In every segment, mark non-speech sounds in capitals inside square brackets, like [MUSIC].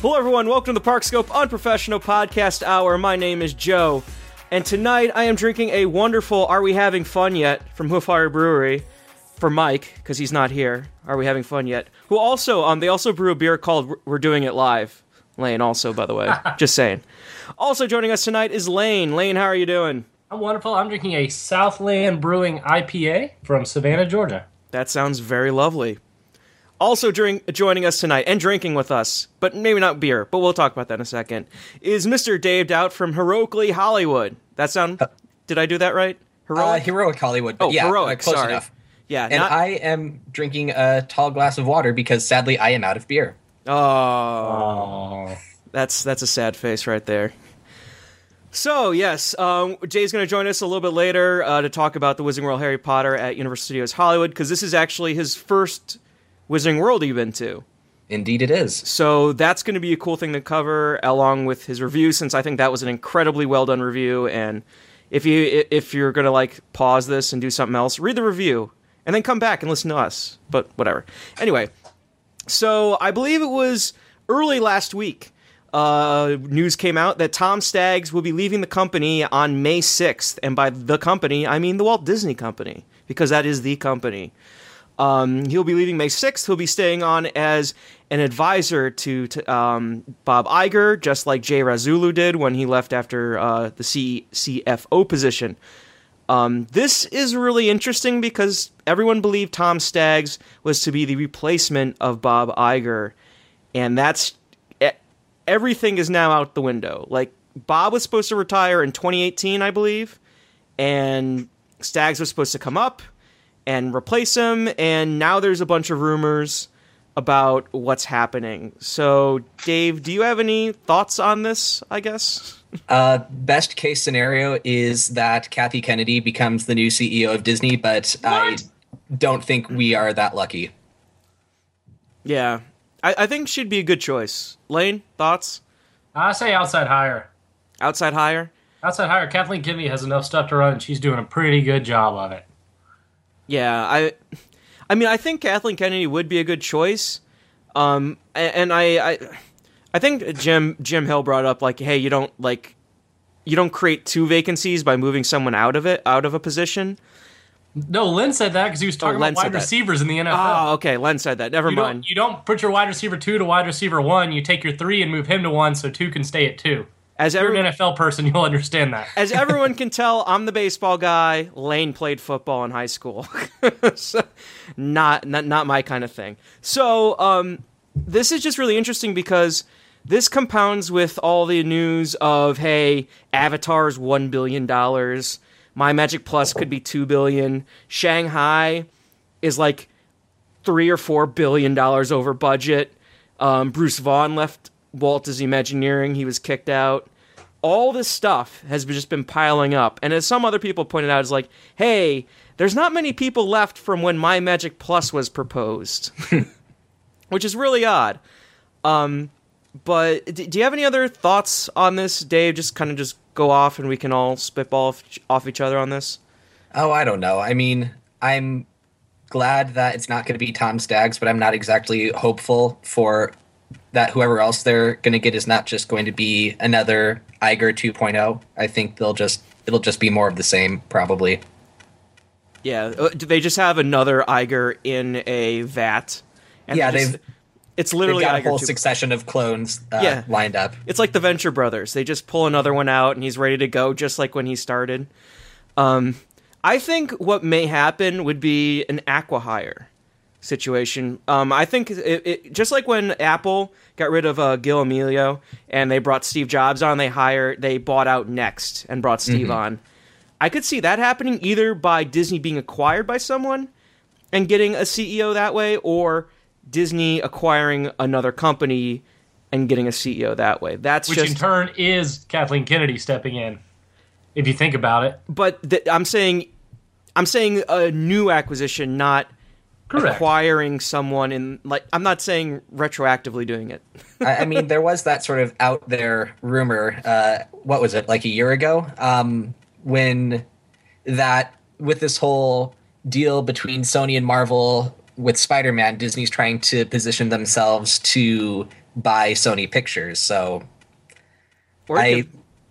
Hello, everyone. Welcome to the Parkscope Unprofessional Podcast Hour. My name is Joe, and tonight I am drinking a wonderful "Are We Having Fun Yet" from Hoofire Brewery for Mike because he's not here. Are we having fun yet? Who also um they also brew a beer called We're Doing It Live. Lane also, by the way, [LAUGHS] just saying. Also joining us tonight is Lane. Lane, how are you doing? I'm wonderful. I'm drinking a Southbound Brewing IPA from Savannah, Georgia. That sounds very lovely. Also during, joining us tonight and drinking with us, but maybe not beer, but we'll talk about that in a second, is Mr. Dave Doubt from Heroically Hollywood. That sound? Did I do that right? Heroic, uh, heroic Hollywood. But oh, yeah, heroic. Uh, close sorry. enough. Yeah, And not- I am drinking a tall glass of water because sadly I am out of beer. oh, Oh. that's that's a sad face right there. So yes, um, Jay's going to join us a little bit later uh, to talk about the Wizarding World Harry Potter at Universal Studios Hollywood because this is actually his first Wizarding World he's been to. Indeed, it is. So that's going to be a cool thing to cover along with his review, since I think that was an incredibly well done review. And if you if you're going to like pause this and do something else, read the review and then come back and listen to us. But whatever. Anyway, so I believe it was early last week. Uh, news came out that Tom Staggs will be leaving the company on May 6th, and by the company I mean the Walt Disney Company because that is the company. Um, he'll be leaving May 6th. He'll be staying on as an advisor to, to um, Bob Iger, just like Jay Rasulo did when he left after uh, the C- CFO position. Um, this is really interesting because everyone believed Tom Staggs was to be the replacement of Bob Iger, and that's everything is now out the window. Like Bob was supposed to retire in 2018, I believe, and Staggs was supposed to come up and replace him, and now there's a bunch of rumors about what's happening. So, Dave, do you have any thoughts on this? I guess. [LAUGHS] Uh, best case scenario is that Kathy Kennedy becomes the new CEO of Disney, but I don't think we are that lucky. Yeah, I, I think she'd be a good choice. Lane, thoughts? I say outside hire. Outside hire? Outside hire. Kathleen Kennedy has enough stuff to run, and she's doing a pretty good job of it. Yeah, I, I mean, I think Kathleen Kennedy would be a good choice. Um, and I, I, I think Jim Jim Hill brought up like, hey, you don't like, you don't create two vacancies by moving someone out of it, out of a position. No, Len said that because he was talking Len about wide that. receivers in the NFL. Oh, okay. Len said that. Never you, mind. don't, you don't put your wide receiver two to wide receiver one. You take your three and move him to one, so two can stay at two. As If you're every, an NFL person, you'll understand that. as [LAUGHS] everyone can tell, I'm the baseball guy. Lane played football in high school, [LAUGHS] so, not, not not my kind of thing. So um, this is just really interesting because this compounds with all the news of hey, Avatar's one billion dollars, My Magic Plus could be two billion, Shanghai is like three or four billion dollars over budget. Um, Bruce Vaughn left Walt Disney Imagineering; he was kicked out. All this stuff has just been piling up, and as some other people pointed out, it's like, hey, there's not many people left from when My Magic Plus was proposed, [LAUGHS] which is really odd. Um, but d- do you have any other thoughts on this, Dave? Just kind of just go off, and we can all spitball off, off each other on this. Oh, I don't know. I mean, I'm glad that it's not going to be Tom Staggs, but I'm not exactly hopeful for that whoever else they're going to get is not just going to be another Iger 2.0. I think they'll just it'll just be more of the same probably. Yeah, uh, do they just have another Iger in a vat? And Yeah, they they've- It's They've literally got a Iger whole two- succession of clones uh, Yeah. lined up. It's like the Venture Brothers. They just pull another one out, and he's ready to go, just like when he started. Um, I think what may happen would be an acqui-hire situation. Um, I think it, it, just like when Apple got rid of uh, Gil Amelio and they brought Steve Jobs on, they hired, they bought out Next and brought Steve on. I could see that happening either by Disney being acquired by someone and getting a CEO that way, or Disney acquiring another company and getting a CEO that way. That's Which just in turn is Kathleen Kennedy stepping in. If you think about it, but th- I'm saying I'm saying a new acquisition, not correct. acquiring someone in like I'm not saying retroactively doing it. [LAUGHS] I, I mean, there was that sort of out there rumor. Uh, what was it like a year ago? Um, when that with this whole deal between Sony and Marvel with Spider-Man, Disney's trying to position themselves to buy Sony Pictures. So Or I could-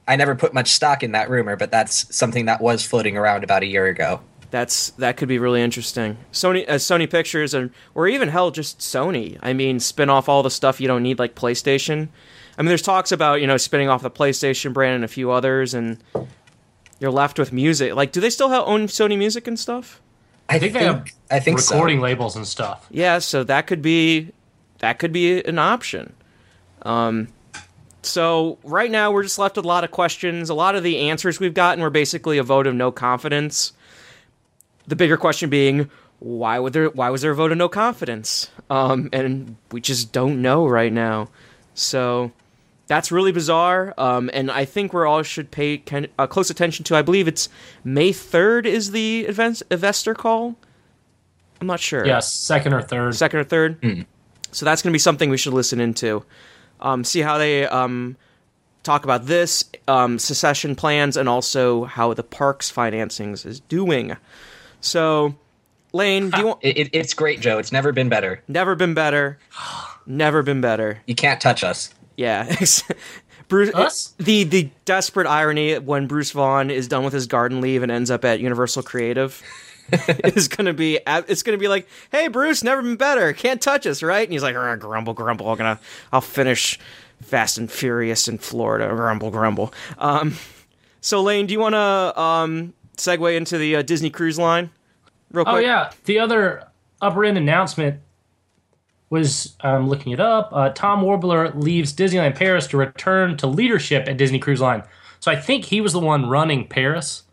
I never put much stock in that rumor, but that's something that was floating around about a year ago. That's that could be really interesting. Sony, uh, Sony Pictures, and or even hell, just Sony. I mean, spin off all the stuff you don't need, like PlayStation. I mean, there's talks about you know spinning off the PlayStation brand and a few others, and you're left with music. Like, do they still have, own Sony Music and stuff? I, think they have I think recording so. labels and stuff. Yeah, so that could be that could be an option. Um, so right now we're just left with a lot of questions. A lot of the answers we've gotten were basically a vote of no confidence. The bigger question being, why would there? Why was there a vote of no confidence? Um, and we just don't know right now. So that's really bizarre. Um, and I think we're all should pay ken- uh, close attention to. I believe it's May third is the event investor call. I'm not sure Yes, second or third. second or third. So that's going to be something we should listen into. Um, see how they um, talk about this um, secession plans and also how the parks financings is doing. So, Lane, do you want? It, it, it's great, Joe. It's never been better. Never been better. Never been better. You can't touch us. Yeah. [LAUGHS] Bruce, Us? the the desperate irony when Bruce Vaughn is done with his garden leave and ends up at Universal Creative [LAUGHS] is gonna be it's gonna be like, hey Bruce, never been better, can't touch us, right? And he's like, "Arr, grumble, grumble, I'm gonna I'll finish Fast and Furious in Florida, grumble, grumble. Um, so Lane, do you want to um segue into the uh, Disney Cruise Line, real quick? Oh yeah, the other upper end announcement was I'm looking it up. Uh, Tom Wolber leaves Disneyland Paris to return to leadership at Disney Cruise Line. So I think he was the one running Paris,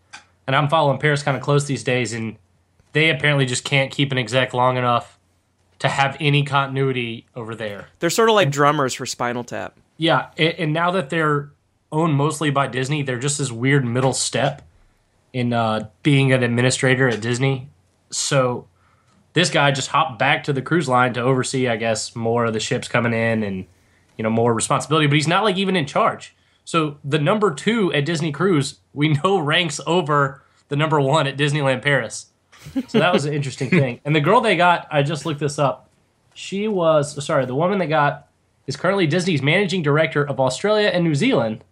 and I'm following Paris kind of close these days, and they apparently just can't keep an exec long enough to have any continuity over there. They're sort of like drummers for Spinal Tap. Yeah, and, and now that they're owned mostly by Disney, they're just this weird middle step in uh, being an administrator at Disney. So this guy just hopped back to the cruise line to oversee, I guess, more of the ships coming in and you know more responsibility. But he's not like even in charge. So the number two at Disney Cruise, we know [LAUGHS] ranks over the number one at Disneyland Paris. So that was an interesting [LAUGHS] thing. And the girl they got, I just looked this up. She was sorry, the woman they got is currently Disney's managing director of Australia and New Zealand,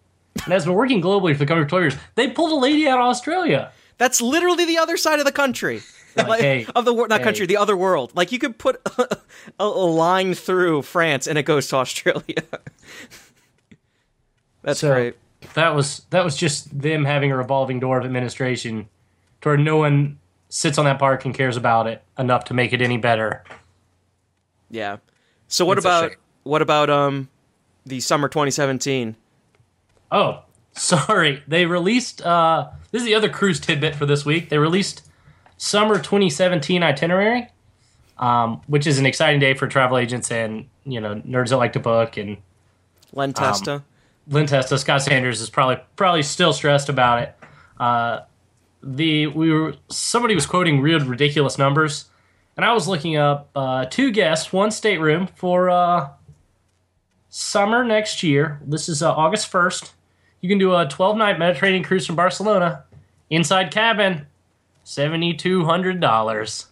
and has been working globally for the coming 12 years. They pulled a lady out of Australia. That's literally the other side of the country. [LAUGHS] Like, hey, of the not hey. country, the other world. Like you could put [LAUGHS] a, a line through France and it goes to Australia. [LAUGHS] That's So- great. That was that was just them having a revolving door of administration, to where no one sits on that park and cares about it enough to make it any better. Yeah. So what It's about what about um the summer 2017? Oh, [LAUGHS] sorry. They released uh this is the other cruise tidbit for this week. They released summer 2017 itinerary, um, which is an exciting day for travel agents and you know nerds that like to book. And Len Testa. Len Testa, Scott Sanders is probably probably still stressed about it. Uh, the we were somebody was quoting real ridiculous numbers, and I was looking up uh, two guests, one stateroom for uh, summer next year. This is uh, August first. You can do a 12 night Mediterranean cruise from Barcelona, inside cabin, seventy two hundred dollars.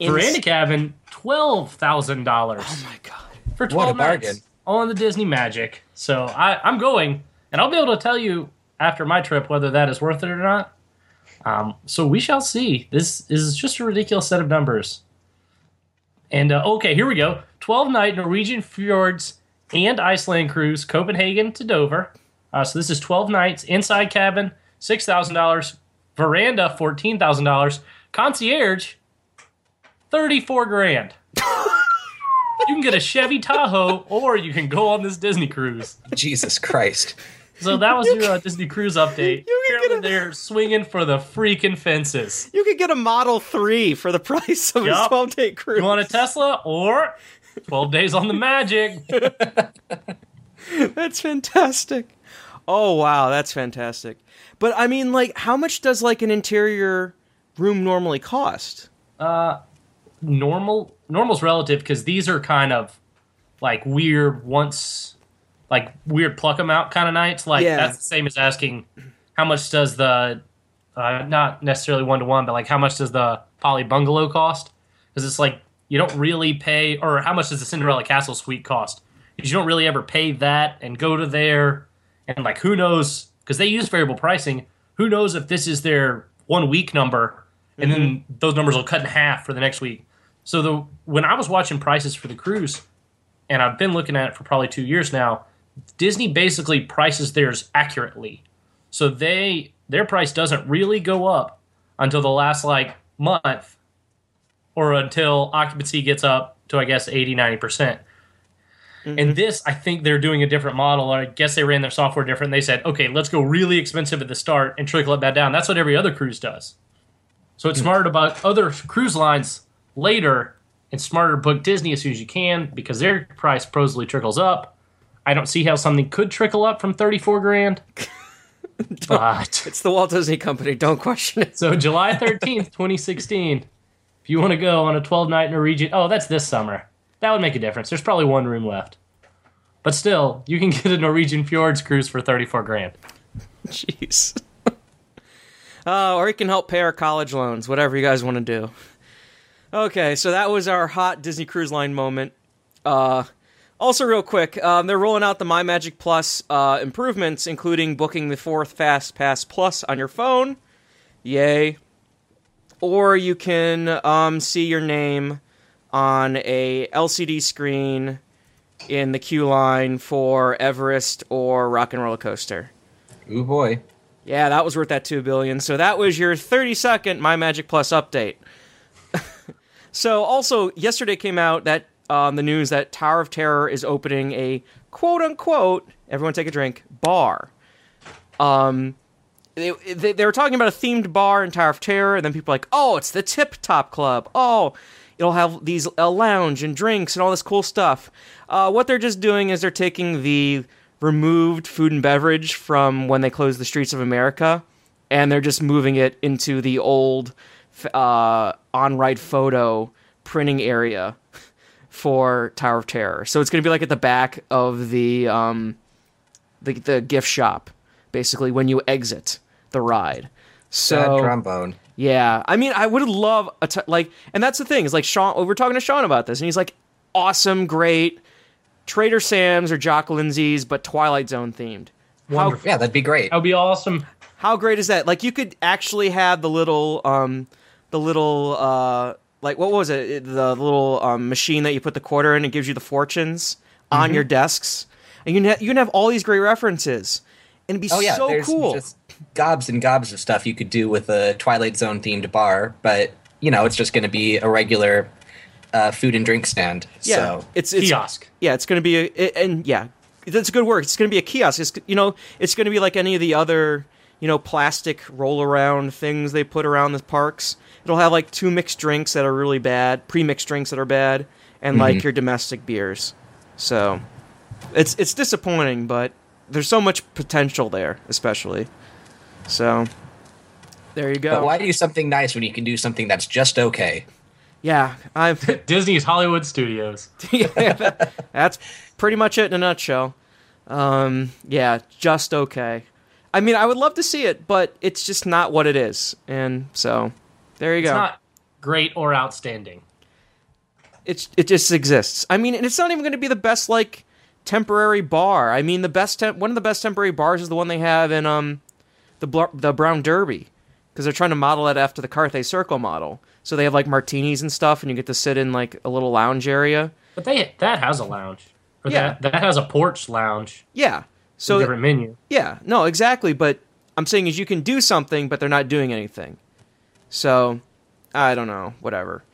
For Veranda cabin, twelve thousand dollars oh my god. for What 12 a bargain. nights on the Disney Magic. So I, I'm going, and I'll be able to tell you after my trip whether that is worth it or not. Um, so we shall see. This is just a ridiculous set of numbers. And uh, okay, here we go 12 night Norwegian fjords and Iceland cruise, Copenhagen to Dover. Uh, so this is 12 nights, inside cabin, $6,000, veranda, $14,000, concierge, 34 grand. [LAUGHS] you can get a Chevy Tahoe or you can go on this Disney cruise. Jesus Christ. So that was your uh, Disney cruise update. You can Apparently get a- they're swinging for the freaking fences. You could get a Model 3 for the [LAUGHS] price of a 12 day cruise. You want a Tesla or 12 days on the Magic? [LAUGHS] That's fantastic. Oh wow, that's fantastic. But I mean like how much does like an interior room normally cost? Uh, normal, normal's relative because these are kind of like weird once, like weird pluck them out kind of nights. Like Yeah. that's the same as asking how much does the, uh, not necessarily one to one, but like how much does the poly bungalow cost? Because it's like you don't really pay, or how much does the Cinderella Castle suite cost? because you don't really ever pay that and go to there and like who knows because they use variable pricing. Who knows if this is their one week number and then mm-hmm. those numbers will cut in half for the next week. So the when I was watching prices for the cruise, and I've been looking at it for probably two years now, Disney basically prices theirs accurately. So they their price doesn't really go up until the last like month or until occupancy gets up to I guess 80 90%. Percent And mm-hmm. this I think they're doing a different model or I guess they ran their software different. They said, "Okay, let's go really expensive at the start and trickle it back down." That's what every other cruise does. So it's hmm. smarter about other cruise lines later and smarter to book Disney as soon as you can because their price supposedly trickles up. I don't see how something could trickle up from 34 grand. [LAUGHS] but It's the Walt Disney Company. Don't question it. so July 13th, 2016. If you want to go on a 12 night Norwegian, oh, that's this summer. That would make a difference. There's probably one room left. But still, you can [LAUGHS] get a Norwegian Fjords cruise for 34 grand. Jeez. [LAUGHS] uh, or you can help pay our college loans, whatever you guys want to do. Okay, so that was our hot Disney Cruise Line moment. Uh, also, real quick, um, they're rolling out the My Magic Plus uh, improvements, including booking the fourth Fast Pass Plus on your phone. Yay. Or you can um, see your name on a LCD screen in the queue line for Everest or Rock and Roller Coaster. Ooh boy. Yeah, that was worth that two billion. So that was your 30 second My Magic Plus update. [LAUGHS] so also yesterday came out that um, the news that Tower of Terror is opening a quote unquote everyone take a drink bar. Um, they, they, they were talking about a themed bar in Tower of Terror, and then people were like, oh, it's the Tip Top Club. Oh, it'll have these a lounge and drinks and all this cool stuff. Uh, what they're just doing is they're taking the removed food and beverage from when they closed the streets of America, and they're just moving it into the old uh, on-ride photo printing area for Tower of Terror. So it's going to be like at the back of the um, the the gift shop, basically when you exit the ride. Sad So trombone. Yeah, I mean, I would love a t- like, and that's the thing is like Sean. We were talking to Sean about this, and he's like, awesome, great, Trader Sam's or Jock Lindsey's, but Twilight Zone themed. How Wonderful. Yeah, that'd be great. That would be awesome. how great is that? Like, you could actually have the little um, the little uh, like what was it? The little um, machine that you put the quarter in and gives you the fortunes Mm-hmm. on your desks, and you can ha- you can have all these great references, and it'd be Oh yeah, so cool. just gobs and gobs of stuff you could do with a Twilight Zone themed bar, but you know it's just going to be a regular uh, food and drink stand. Yeah, So it's it's Kiosk. Yeah, it's going to be a it- and yeah, that's a good word. It's going to be a kiosk. It's you know, it's going to be like any of the other you know plastic roll around things they put around the parks. It'll have like two mixed drinks that are really bad, pre-mixed drinks that are bad, and like your domestic beers. So it's it's disappointing, but there's so much potential there, especially. So there you go. but why do something nice when you can do something that's just okay? Yeah, I'm. [LAUGHS] Disney's Hollywood Studios. [LAUGHS] yeah, that- that's pretty much it in a nutshell. Um, yeah, just okay. I mean, I would love to see it, but it's just not what it is, and so there you It's go. not great or outstanding. it's it just exists. I mean, and it's not even going to be the best like temporary bar. I mean, the best temp- one of the best temporary bars is the one they have in um the Bl- the Brown Derby because they're trying to model it after the Carthay Circle model. So they have like martinis and stuff, and you get to sit in like a little lounge area. But they that has a lounge. Or Yeah. That, that has a porch lounge. Yeah. So So different menu. Yeah, no, exactly. But I'm saying is you can do something, but they're not doing anything. So I don't know, whatever.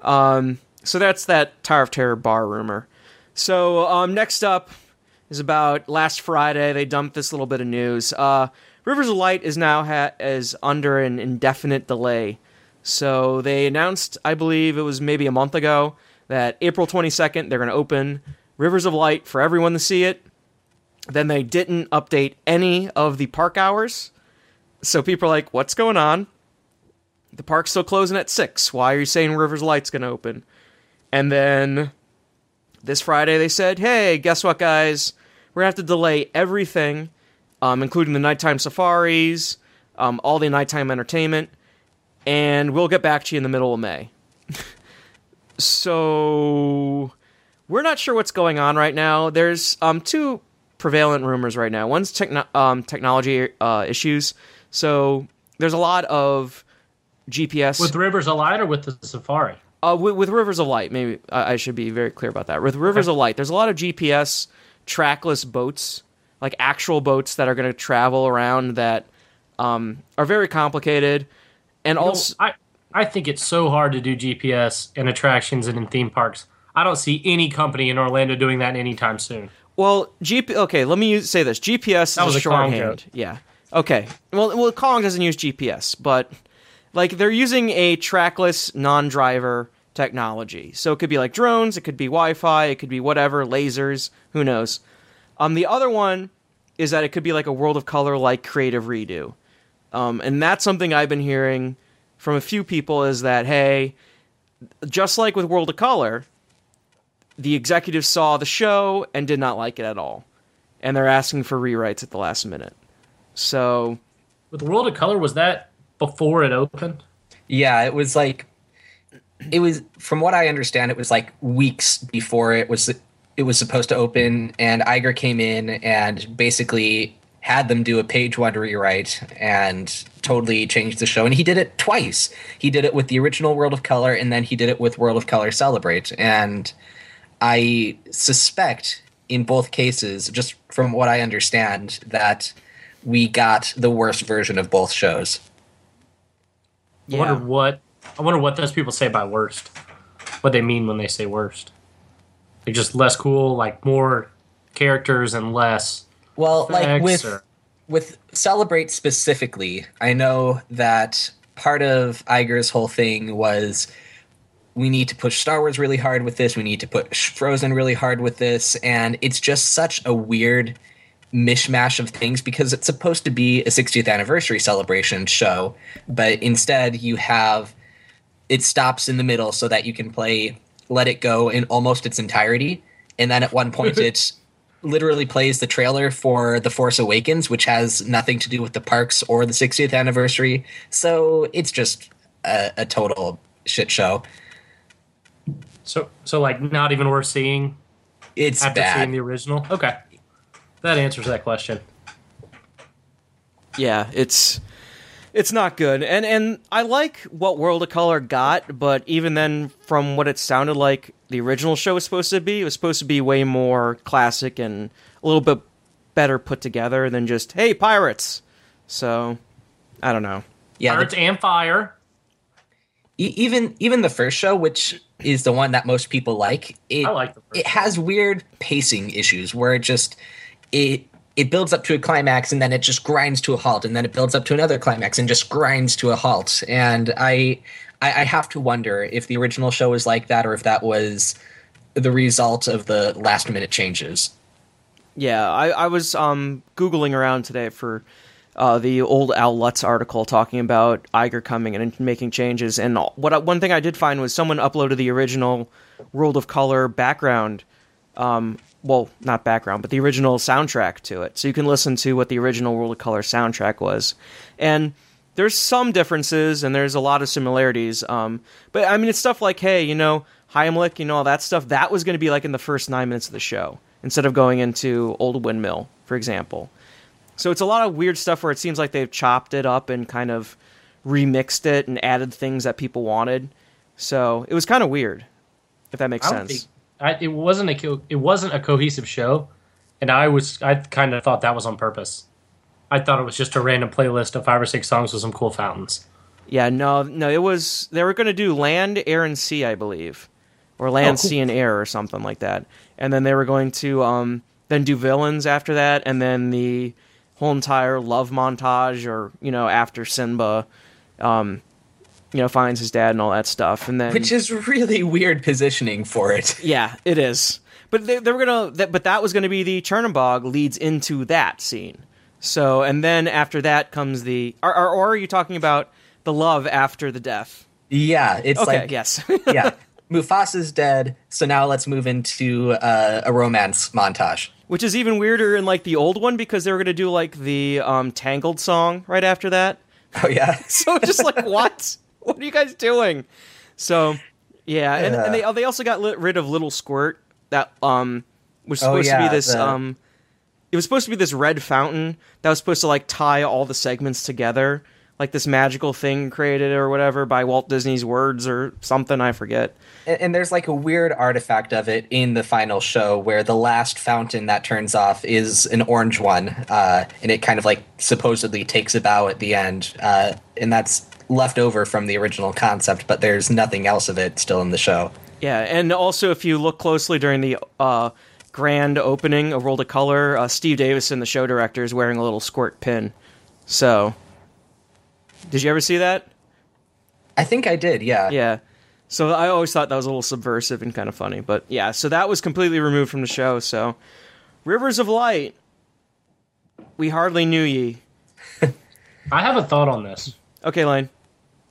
Um, so that's that Tower of Terror bar rumor. So um, next up is about last Friday. They dumped this little bit of news. Uh, Rivers of Light is now ha- is under an indefinite delay. So they announced, I believe it was maybe a month ago, that April 22nd they're going to open Rivers of Light for everyone to see it. Then they didn't update any of the park hours. So people are like, what's going on? The park's still closing at 6. Why are you saying Rivers of Light's going to open? And then this Friday they said, hey, guess what, guys? We're going to have to delay everything, um, including the nighttime safaris, um, all the nighttime entertainment, and we'll get back to you in the middle of May. [LAUGHS] so we're not sure what's going on right now. There's um two prevalent rumors right now. One's techno- um, technology uh, issues. So there's a lot of GPS With Rivers of Light or with the Safari? uh, with, with Rivers of Light. Maybe I I should be very clear about that. With Rivers of Light, there's a lot of GPS trackless boats, like actual boats that are going to travel around that um, are very complicated, and also I, I think it's so hard to do GPS in attractions and in theme parks. I don't see any company in Orlando doing that anytime soon. Well, GP. Okay, let me use, say this. GPS That is was a shorthand. Yeah. Okay. Well, well, Kong doesn't use GPS, but like they're using a trackless, non-driver technology. So it could be like drones, it could be Wi-Fi, it could be whatever, lasers. Who knows? Um, the other one is that it could be like a World of Color like creative redo, um, and that's something I've been hearing from a few people. Is that hey, just like with World of Color, the executives saw the show and did not like it at all, and they're asking for rewrites at the last minute. So With World of Color, was that before it opened? Yeah, it was like it was from what I understand, it was like weeks before it was it was supposed to open, and Iger came in and basically had them do a page one rewrite and totally changed the show. And he did it twice. He did it with the original World of Color, and then he did it with World of Color Celebrate. And I suspect in both cases, just from what I understand, that we got the worst version of both shows. I wonder what I wonder what those people say by worst. What they mean when they say worst. Like just less cool, like more characters and less Well, like with or- with celebrate specifically, I know that part of Iger's whole thing was we need to push Star Wars really hard with this. We need to push Frozen really hard with this, and it's just such a weird mishmash of things because it's supposed to be a 60th anniversary celebration show, but instead you have it stops in the middle so that you can play Let It Go in almost its entirety, and then at one point [LAUGHS] it literally plays the trailer for The Force Awakens, which has nothing to do with the parks or the 60th anniversary. So it's just a, a total shit show. so so like not even worth seeing It's after bad. seeing the original. Okay. That answers that question. yeah, it's it's not good. And and I like what World of Color got, but even then from what it sounded like the original show was supposed to be, it was supposed to be way more classic and a little bit better put together than just hey, pirates. So, I don't know. yeah, the- Pirates and Fire. E- even even the first show, which is the one that most people like, it I like the first it has weird pacing issues where it just it it builds up to a climax and then it just grinds to a halt, and then it builds up to another climax and just grinds to a halt. And I I, I have to wonder if the original show was like that or if that was the result of the last minute changes. Yeah, I, I was um, googling around today for uh, the old Al Lutz article talking about Iger coming and making changes. And what one thing I did find was someone uploaded the original World of Color background. Um, well, not background, but the original soundtrack to it, so you can listen to what the original World of Color soundtrack was. And there's some differences and there's a lot of similarities. Um, but I mean, it's stuff like, hey, you know, Heimlich, you know, all that stuff. That was going to be like in the first nine minutes of the show instead of going into Old Windmill, for example. So it's a lot of weird stuff where it seems like they've chopped it up and kind of remixed it and added things that people wanted. So it was kind of weird, if that makes sense. think I, it wasn't a co- it wasn't a cohesive show, and I was I kind of thought that was on purpose. I thought it was just a random playlist of five or six songs with some cool fountains. Yeah, no, no, it was they were going to do land, air, and sea, I believe, or land, Oh, cool. sea, and air, or something like that. And then they were going to um, then do villains after that, and then the whole entire love montage, or you know, after Simba, um, you know, finds his dad and all that stuff, and then Which is really weird positioning for it. [LAUGHS] yeah, it is. But they, they were gonna, that, but that was gonna be the Chernobog leads into that scene. So, and then after that comes the, or, or, or are you talking about the love after the death? Yeah, it's Okay, like yes. [LAUGHS] yeah. Mufasa's dead, so now let's move into uh, a romance montage. Which is even weirder in like the old one because they were gonna do like the um, Tangled song right after that. Oh yeah, [LAUGHS] So just like what? [LAUGHS] What are you guys doing? So yeah, and, and they they also got li- rid of Little Squirt that um was Oh, supposed to be this the- um it was supposed to be this red fountain that was supposed to like tie all the segments together like this magical thing created or whatever by Walt Disney's words or something I forget. And, and there's like a weird artifact of it in the final show where the last fountain that turns off is an orange one, uh, and it kind of like supposedly takes a bow at the end, uh, and that's left over from the original concept, but there's nothing else of it still in the show. Yeah, and also if you look closely during the uh, grand opening of World of Color, uh, Steve Davison, the show director, is wearing a little squirt pin. So, did you ever see that? I think I did, yeah. Yeah. So I always thought that was a little subversive and kind of funny, but yeah. So that was completely removed from the show. So, Rivers of Light. We hardly knew ye. [LAUGHS] I have a thought on this. Okay, Lane.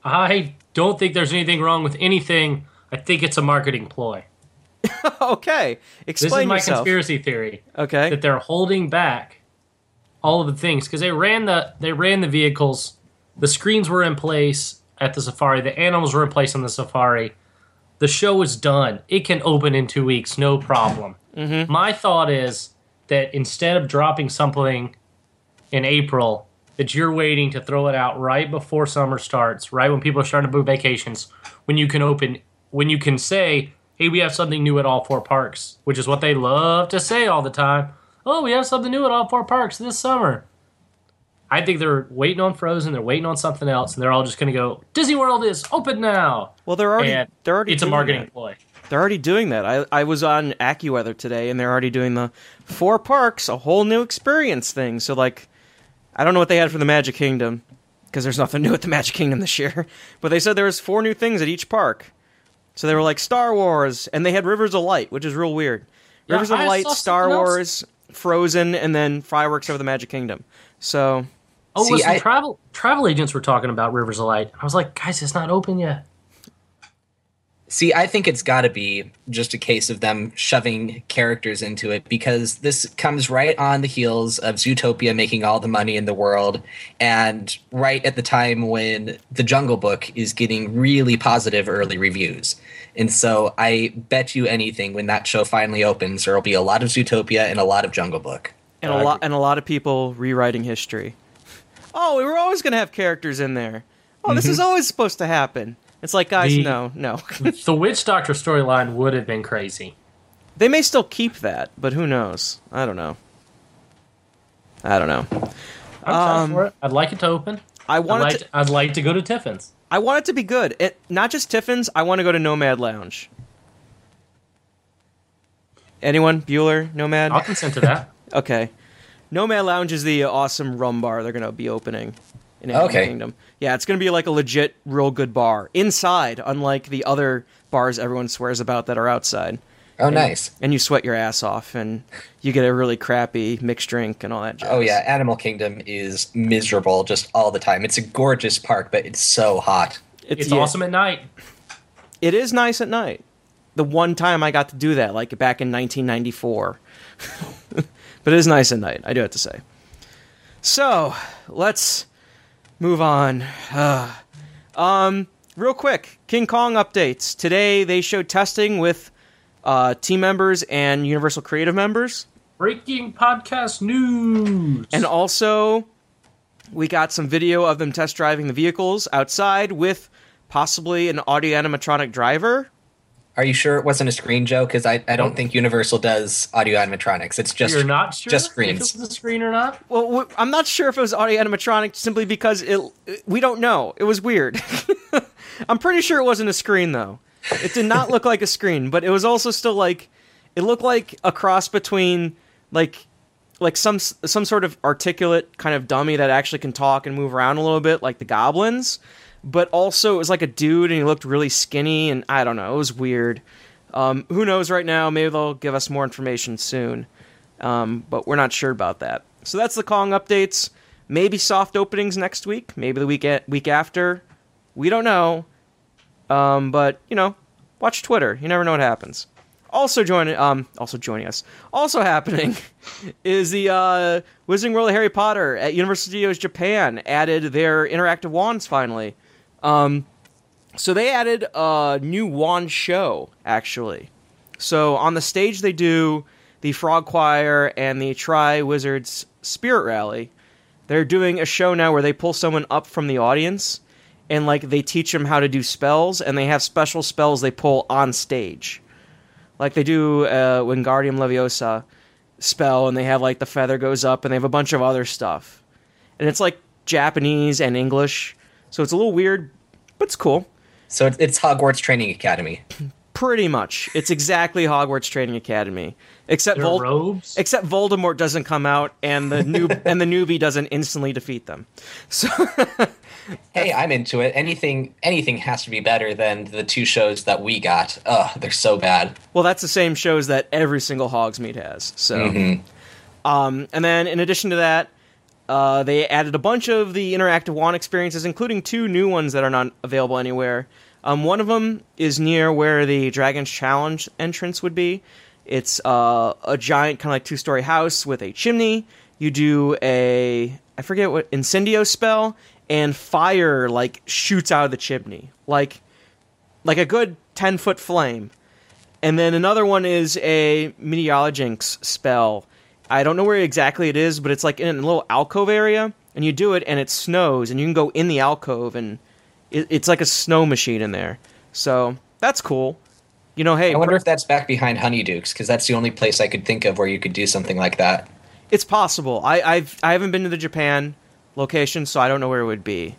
I don't think there's anything wrong with anything. I think it's a marketing ploy. [LAUGHS] okay, explain. This is my yourself. conspiracy theory Okay. that they're holding back all of the things because they ran the they ran the vehicles, the screens were in place at the safari, the animals were in place on the safari. The show is done. It can open in two weeks, no problem. Mm-hmm. My thought is that instead of dropping something in April, that you're waiting to throw it out right before summer starts, right when people are starting to book vacations, when you can open, when you can say, "Hey, we have something new at all four parks," which is what they love to say all the time. Oh, we have something new at all four parks this summer. I think they're waiting on Frozen. They're waiting on something else, and they're all just going to go. Disney World is open now. Well, they're already and they're already it's a marketing that. ploy. They're already doing that. I I was on AccuWeather today, and they're already doing the four parks, a whole new experience thing. So like, I don't know what they had for the Magic Kingdom because there's nothing new at the Magic Kingdom this year. [LAUGHS] But they said there was four new things at each park. So they were like Star Wars, and they had Rivers of Light, which is real weird. Yeah, Rivers of I Light, Star. Wars, Frozen, and then fireworks over the Magic Kingdom. So Oh, See, listen, I- travel travel agents were talking about Rivers of Light. I was like, guys, it's not open yet. See, I think it's got to be just a case of them shoving characters into it because this comes right on the heels of Zootopia making all the money in the world and right at the time when The Jungle Book is getting really positive early reviews. And so I bet you anything when that show finally opens, there'll be a lot of Zootopia and a lot of Jungle Book. and a I lot agree. and a lot of people rewriting history. Oh, we were always going to have characters in there. Oh, this is mm-hmm. always supposed to happen. It's like, guys, The- no, no. [LAUGHS] the Witch Doctor storyline would have been crazy. they may still keep that, but who knows? I don't know. I don't know. I'm Um, for it. I'd like it to open. I I'd want like, it. to, To, I'd like to go to Tiffin's. I want it to be good. It, not just Tiffin's. I want to go to Nomad Lounge. Anyone? Bueller? Nomad? I'll consent to that. [LAUGHS] Okay. Nomad Lounge is the awesome rum bar they're going to be opening in Animal Okay. Kingdom. Yeah, it's going to be like a legit, real good bar inside, unlike the other bars everyone swears about that are outside. Oh, nice. And you sweat your ass off, and you get a really crappy mixed drink and all that. Jazz. Oh, yeah. Animal Kingdom is miserable just all the time. It's a gorgeous park, but it's so hot. It's yeah, awesome at night. It is nice at night. The one time I got to do that, like back in 1994. [LAUGHS] but it is nice at night, I do have to say. So, let's move on. Uh, um, real quick King Kong updates. Today they showed testing with uh, team members and Universal Creative members. Breaking podcast news. And also, we got some video of them test driving the vehicles outside with possibly an audio animatronic driver. Are you sure it wasn't a screen, Joe? Because I, I don't think Universal does audio animatronics. It's just You're not sure just if it was a screen or not? Well, w- I'm not sure if it was audio animatronic simply because it. We don't know. It was weird. [LAUGHS] I'm pretty sure it wasn't a screen though. It did not look like a screen, but it was also still like it looked like a cross between like like some some sort of articulate kind of dummy that actually can talk and move around a little bit, like the goblins. But also, it was like a dude, and he looked really skinny, and I don't know. It was weird. Um, who knows right now? Maybe they'll give us more information soon um, but we're not sure about that. So that's the Kong updates. Maybe soft openings next week. Maybe the week a- week after. We don't know. Um, but you know, watch Twitter. You never know what happens. Also joining, um, also joining us. Also happening [LAUGHS] is the uh, Wizarding World of Harry Potter at Universal Studios Japan added their interactive wands finally. Um, so they added a new wand show actually So on the stage, they do the Frog Choir and the Tri Wizards Spirit Rally. They're doing a show now where they pull someone up from the audience and like they teach them how to do spells, and they have special spells they pull on stage. Like they do uh, Wingardium Leviosa spell, and they have like the feather goes up, and they have a bunch of other stuff, and it's like Japanese and English, so it's a little weird, but it's cool. So it's- it's Hogwarts Training Academy. Pretty much, it's exactly Hogwarts Training Academy, except Vol- robes. except Voldemort doesn't come out, and the noob [LAUGHS] and the newbie doesn't instantly defeat them. So [LAUGHS] Hey, I'm into it. Anything anything has to be better than the two shows that we got. Ugh, they're so bad. Well, that's the same shows that every single Hogsmeade has. So, um, and then in addition to that, uh, they added a bunch of the interactive wand experiences, including two new ones that are not available anywhere. Um, one of them is near where the Dragon's Challenge entrance would be. It's uh, a giant, kind of like two story house with a chimney. You do a, I forget what, incendio spell, and fire like shoots out of the chimney, like like a good ten foot flame. And then another one is a Meteolojinx spell. I don't know where exactly it is, but it's like in a little alcove area, and you do it, and it snows, and you can go in the alcove, and it, it's like a snow machine in there. So that's cool. You know, hey, I wonder if that's back behind Honeydukes because that's the only place I could think of where you could do something like that. it's possible. I, I've I haven't been to the Japan location, so I don't know where it would be.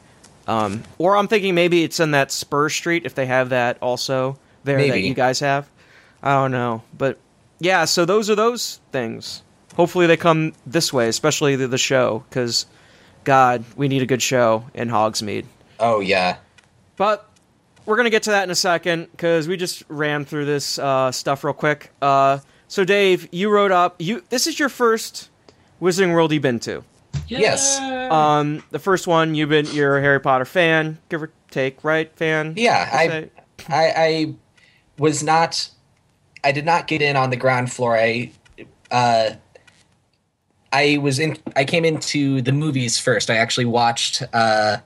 Um, or I'm thinking maybe it's in that Spur Street if they have that also there that you guys have. I don't know, but yeah. So those are those things. Hopefully they come this way, especially the, the show, because God, we need a good show in Hogsmeade. Oh yeah. But we're gonna get to that in a second because we just ran through this uh, stuff real quick. Uh, so Dave, you wrote up. You this is your first Wizarding World you've been to. Yes. Um, the first one you've been you're a Harry Potter fan, give or take, right? Fan. Yeah, I, I I was not I did not get in on the ground floor. I uh I was in I came into the movies first. I actually watched uh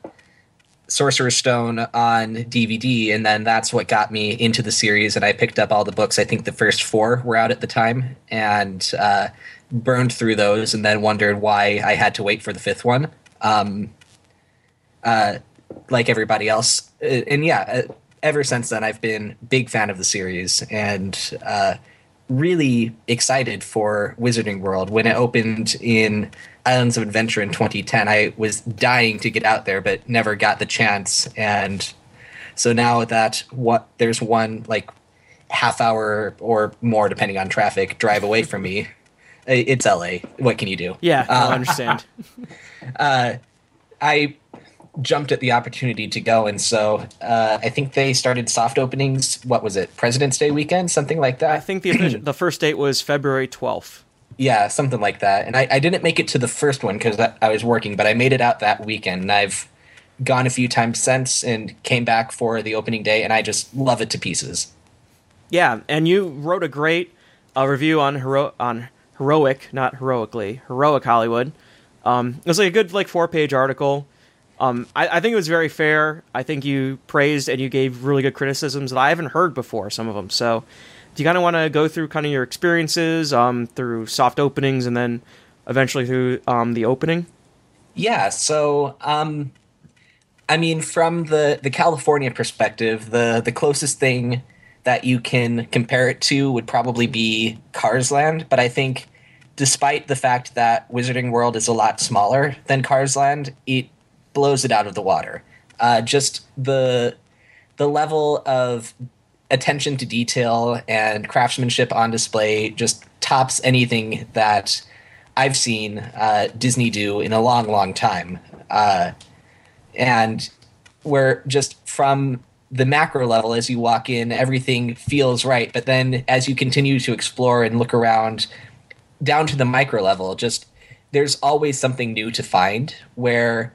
Sorcerer's Stone on DVD and then that's what got me into the series and I picked up all the books. I think the first 4 were out at the time and uh burned through those and then wondered why I had to wait for the fifth one. Um uh like everybody else. Uh, And yeah, uh, ever since then, I've been big fan of the series and uh, really excited for Wizarding World. When it opened in Islands of Adventure in 2010, I was dying to get out there, but never got the chance. And so now that what there's one like half hour or more, depending on traffic, drive away from me. It's LA. What can you do? Yeah, no, I understand. [LAUGHS] uh, I jumped at the opportunity to go, and so uh, I think they started soft openings. What was it, President's Day weekend, something like that? I think the the first date was February twelfth. yeah, something like that. And I, I didn't make it to the first one because I, I was working, but I made it out that weekend, and I've gone a few times since and came back for the opening day, and I just love it to pieces. Yeah, and you wrote a great uh, review on hero on heroic, not heroically, heroic Hollywood. Um, it was like a good like four page article. Um, I, I think it was very fair. I think you praised and you gave really good criticisms that I haven't heard before. Some of them. So, do you kind of want to go through kind of your experiences um, through soft openings and then eventually through um, the opening? Yeah, so um I mean from the the California perspective, the the closest thing that you can compare it to would probably be Cars Land, but I think despite the fact that Wizarding World is a lot smaller than Cars Land, it blows it out of the water. Uh, just the the level of attention to detail and craftsmanship on display just tops anything that I've seen uh, Disney do in a long, long time. Uh, and where just from the macro level, as you walk in, everything feels right. But then as you continue to explore and look around down to the micro level, just there's always something new to find where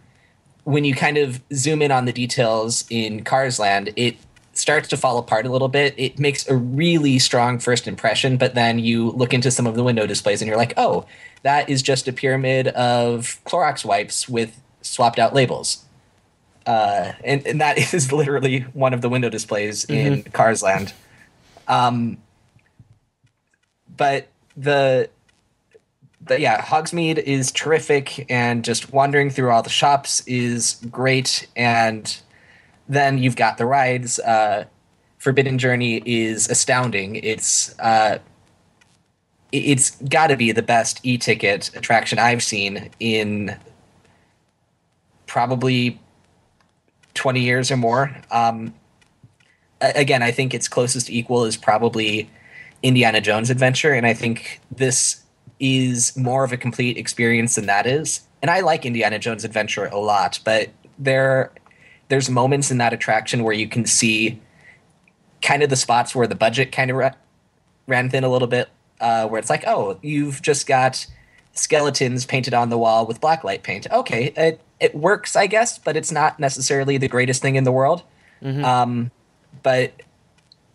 when you kind of zoom in on the details in Cars Land, it starts to fall apart a little bit. It makes a really strong first impression, but then you look into some of the window displays and you're like, oh, that is just a pyramid of Clorox wipes with swapped out labels. Uh, and, and that [LAUGHS] is Mm-hmm. Mm-hmm. literally one of the window displays in Cars Land. Um, but the but yeah, Hogsmeade is terrific, and just wandering through all the shops is great. And then you've got the rides. Uh, Forbidden Journey is astounding. It's uh, it's got to be the best e-ticket attraction I've seen in probably 20 years or more. Um, again, I think its closest equal is probably Indiana Jones Adventure, and I think this is more of a complete experience than that is. And I like Indiana Jones Adventure a lot, but there there's moments in that attraction where you can see kind of the spots where the budget kind of ra- ran thin a little bit, uh, where it's like, oh, you've just got skeletons painted on the wall with blacklight paint. Okay, it it works, I guess, but it's not necessarily the greatest thing in the world. Um, but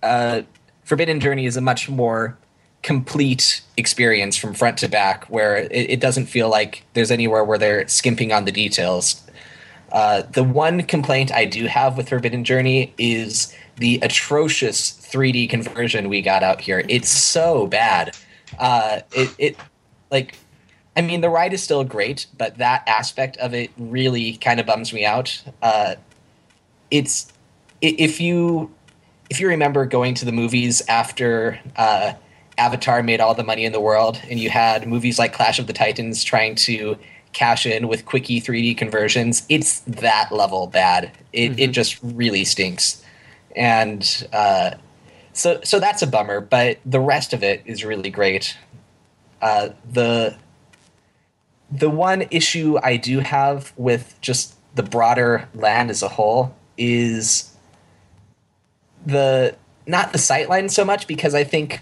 uh, Forbidden Journey is a much more complete experience from front to back, where it, it doesn't feel like there's anywhere where they're skimping on the details. Uh, the one complaint I do have with Forbidden Journey is the atrocious 3D conversion we got out here. It's so bad. Uh, it, it like I mean, the ride is still great, but that aspect of it really kind of bums me out. Uh, it's if you if you remember going to the movies after uh, Avatar made all the money in the world, and you had movies like Clash of the Titans trying to cash in with quickie 3D conversions, it's that level bad. It it just really stinks, and uh, so so that's a bummer. But the rest of it is really great. Uh, the the one issue I do have with just the broader land as a whole is the not the sightline so much because I think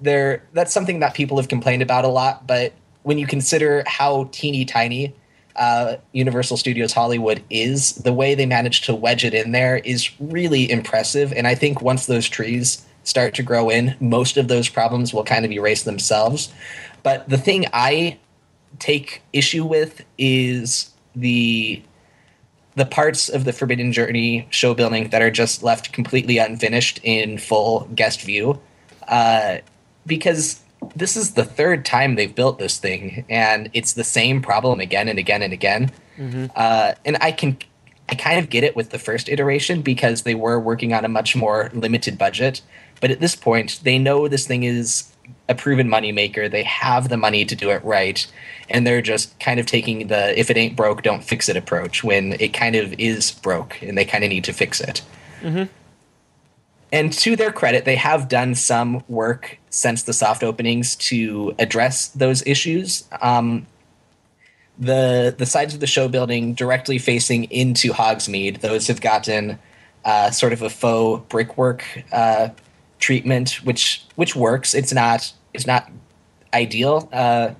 there that's something that people have complained about a lot, but when you consider how teeny tiny uh, Universal Studios Hollywood is, the way they managed to wedge it in there is really impressive. And I think once those trees start to grow in, most of those problems will kind of erase themselves. But the thing I take issue with is the the parts of the Forbidden Journey show building that are just left completely unfinished in full guest view, uh, because this is the third time they've built this thing, and it's the same problem again and again and again. Uh, and I can, I kind of get it with the first iteration because they were working on a much more limited budget. But at this point, they know this thing is a proven moneymaker. They have the money to do it right. And they're just kind of taking the if it ain't broke, don't fix it approach when it kind of is broke and they kind of need to fix it. And to their credit, they have done some work since the soft openings to address those issues. Um, the the sides of the show building directly facing into Hogsmeade, those have gotten uh, sort of a faux brickwork uh, treatment, which which works. It's not it's not ideal, uh,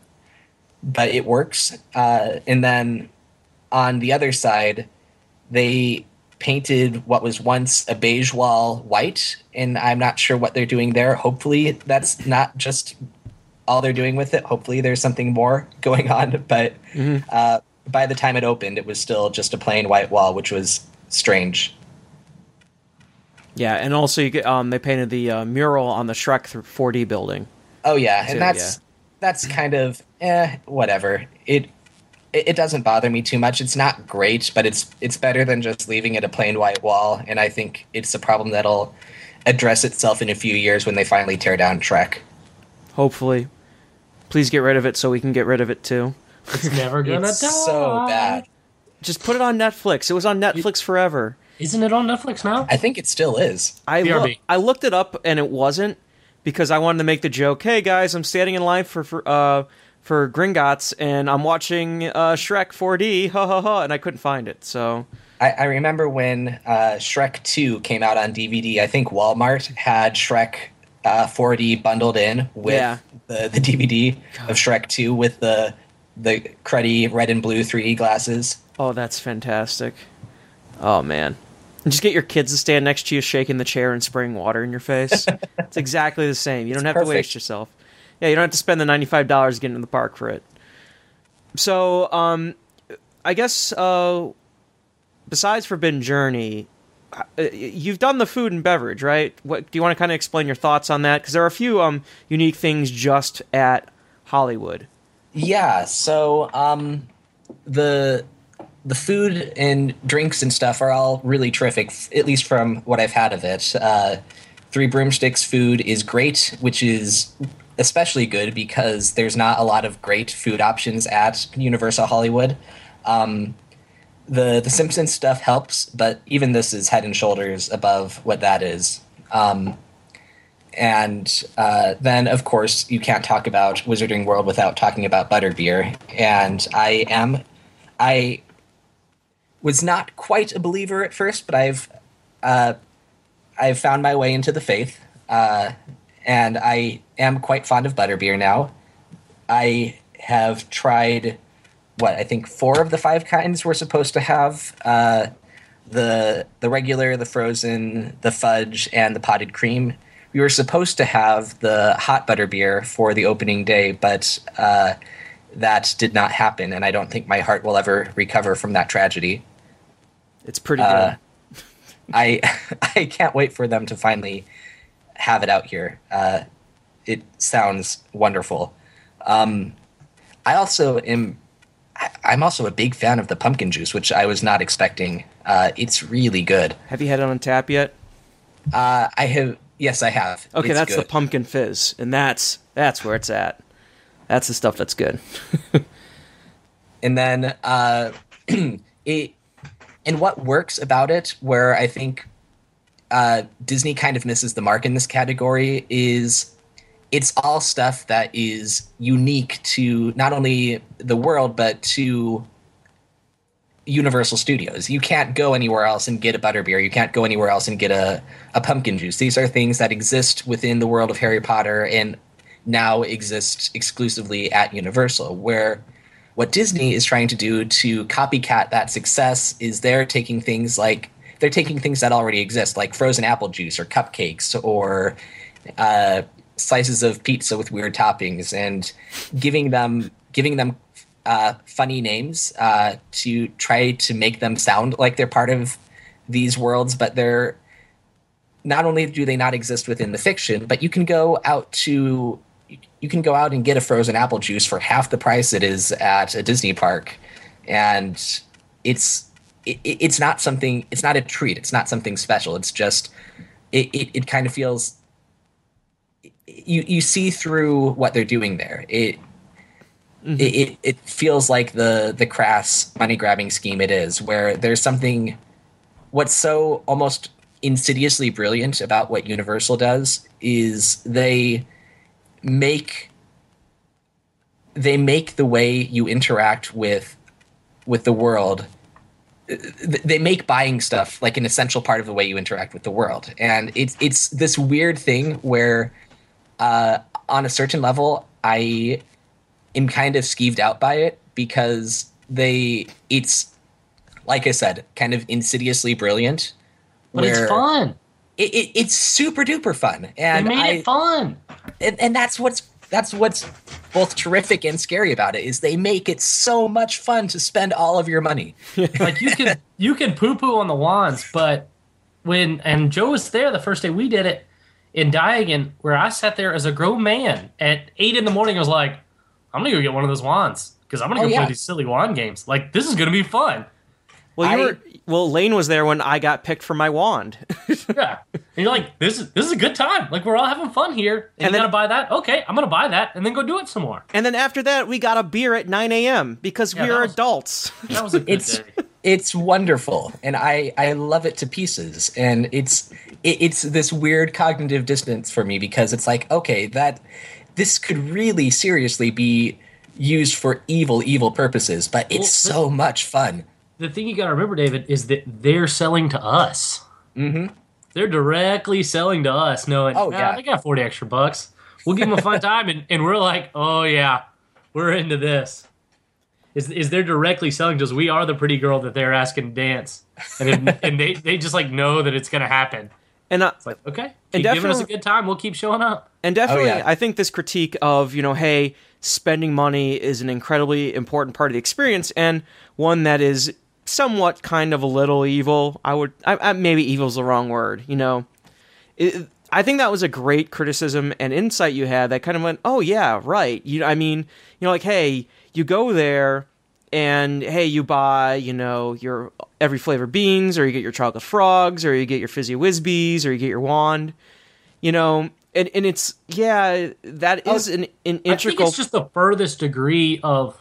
but it works. Uh, and then on the other side, they painted what was once a beige wall white, and I'm not sure what they're doing there. Hopefully, that's not just all they're doing with it. Hopefully, there's something more [LAUGHS] going on. But uh, by the time it opened, it was still just a plain white wall, which was strange. Yeah, and also you get, um, they painted the uh, mural on the Shrek 4D building. Oh yeah, and that's yeah. that's kind of eh, whatever. It, it it doesn't bother me too much. It's not great, but it's it's better than just leaving it a plain white wall. And I think it's a problem that'll address itself in a few years when they finally tear down Shrek. Hopefully, please get rid of it so we can get rid of it too. It's never gonna It's die. so bad. Just put it on Netflix. It was on Netflix forever. Isn't it on Netflix now? I think it still is. I BRB. loo- I looked it up and it wasn't because I wanted to make the joke. Hey guys, I'm standing in line for for uh for Gringotts and I'm watching uh Shrek 4D. Ha ha ha! And I couldn't find it. So I, I remember when uh, Shrek 2 came out on DVD, I think Walmart had Shrek uh, 4D bundled in with Yeah. the, the DVD of Shrek 2 with the the cruddy red and blue 3D glasses. oh, that's fantastic. Oh man. And just get your kids to stand next to you, shaking the chair and spraying water in your face. [LAUGHS] it's exactly the same. You don't have to waste yourself. Yeah, you don't have to spend the ninety-five dollars getting in the park for it. So, um, I guess uh, besides Forbidden Journey, uh, you've done the food and beverage, right? What do you want to kind of explain your thoughts on that? Because there are a few um, unique things just at Hollywood. Yeah, so um, the the food and drinks and stuff are all really terrific, at least from what I've had of it. Uh, Three Broomsticks food is great, which is especially good because there's not a lot of great food options at Universal Hollywood. Um, the the Simpsons stuff helps, but even this is head and shoulders above what that is. Um, and uh, then, of course, you can't talk about Wizarding World without talking about butterbeer. And I am, I was not quite a believer at first, but I've, uh, I've found my way into the faith, uh, and I am quite fond of butterbeer now. I have tried what I think four of the five kinds we're supposed to have. Uh, the the regular, the frozen, the fudge, and the potted cream. We were supposed to have the hot butter beer for the opening day, but uh, that did not happen, and I don't think my heart will ever recover from that tragedy. It's pretty good. Uh, [LAUGHS] I [LAUGHS] I can't wait for them to finally have it out here. Uh, it sounds wonderful. Um, I also am. I'm also a big fan of the pumpkin juice, which I was not expecting. Uh, it's really good. Have you had it on tap yet? Uh, I have. Yes, I have. Okay, It's that's the pumpkin fizz, and that's that's where it's at. That's the stuff that's good. [LAUGHS] and then uh, [CLEARS THROAT] it and what works about it where i think uh, disney kind of misses the mark in this category is it's all stuff that is unique to not only the world but to universal studios. You can't go anywhere else and get a butterbeer. You can't go anywhere else and get a, a pumpkin juice. These are things that exist within the world of harry potter and now exist exclusively at universal where what Disney is trying to do to copycat that success is they're taking things like they're taking things that already exist, like frozen apple juice or cupcakes or uh, slices of pizza with weird toppings, and giving them giving them uh, funny names uh, to try to make them sound like they're part of these worlds, but they're not only do they not exist within the fiction, but you can go out to you can go out and get a frozen apple juice for half the price it is at a Disney park, and it's it, it's not something. It's not a treat. It's not something special. It's just it it, it kind of feels. You you see through what they're doing there. It. Mm-hmm. It, it it feels like the the crass money grabbing scheme it is, where there's something. What's so almost insidiously brilliant about what Universal does is they make they make the way you interact with with the world they make buying stuff like an essential part of the way you interact with the world and it's it's this weird thing where uh, on a certain level i am kind of skeeved out by it because they it's like i said kind of insidiously brilliant But it's fun. it, it, it's super duper fun They made I, it fun. and, and that's what's that's what's both terrific and scary about it is they make it so much fun to spend all of your money. [LAUGHS] Like you can you can poo poo on the wands, but when and Joe was there the first day we did it in Diagon, where I sat there as a grown man at eight in the morning. I was like, I'm gonna go get one of those wands because I'm gonna Oh, go yeah. play these silly wand games. Like this is gonna be fun. Well, you I- were well. Lane was there when I got picked for my wand. [LAUGHS] Yeah, and you're like, this is this is a good time. Like we're all having fun here. And, And you then- gotta buy that. Okay, I'm gonna buy that, and then go do it some more. and then after that, we got a beer at 9 a.m. because Yeah, we that are was- adults. That was a [LAUGHS] good It's day. it's wonderful and I I love it to pieces and it's it, it's this weird cognitive distance for me because it's like okay that this could really seriously be used for evil evil purposes but it's Well, so much fun. The thing you got to remember, David, is that they're selling to us. Mm-hmm. They're directly selling to us, knowing, Oh, "Nah, yeah. they got 40 extra bucks. We'll give them a fun [LAUGHS] time. And, and we're like, oh, yeah, we're into this. Is, is they're directly selling to us. We are the pretty girl that they're asking to dance. And, it, and they, they just like know that it's going to happen. And uh, It's like, okay, And keep giving us a good time. We'll keep showing up. And definitely, Oh, yeah. I think this critique of, you know, hey, spending money is an incredibly important part of the experience and one that is somewhat kind of a little evil. I would I, I, maybe evil's the wrong word. You know, it, I think that was a great criticism and insight you had. That kind of went, oh yeah, right. You I mean, you know, like hey, you go there and hey, you buy you know your every flavor beans, or you get your chocolate frogs, or you get your fizzy whizbees, or you get your wand. You know, and and it's yeah, that oh, is Oh, an, an I think integral. it's just the furthest degree of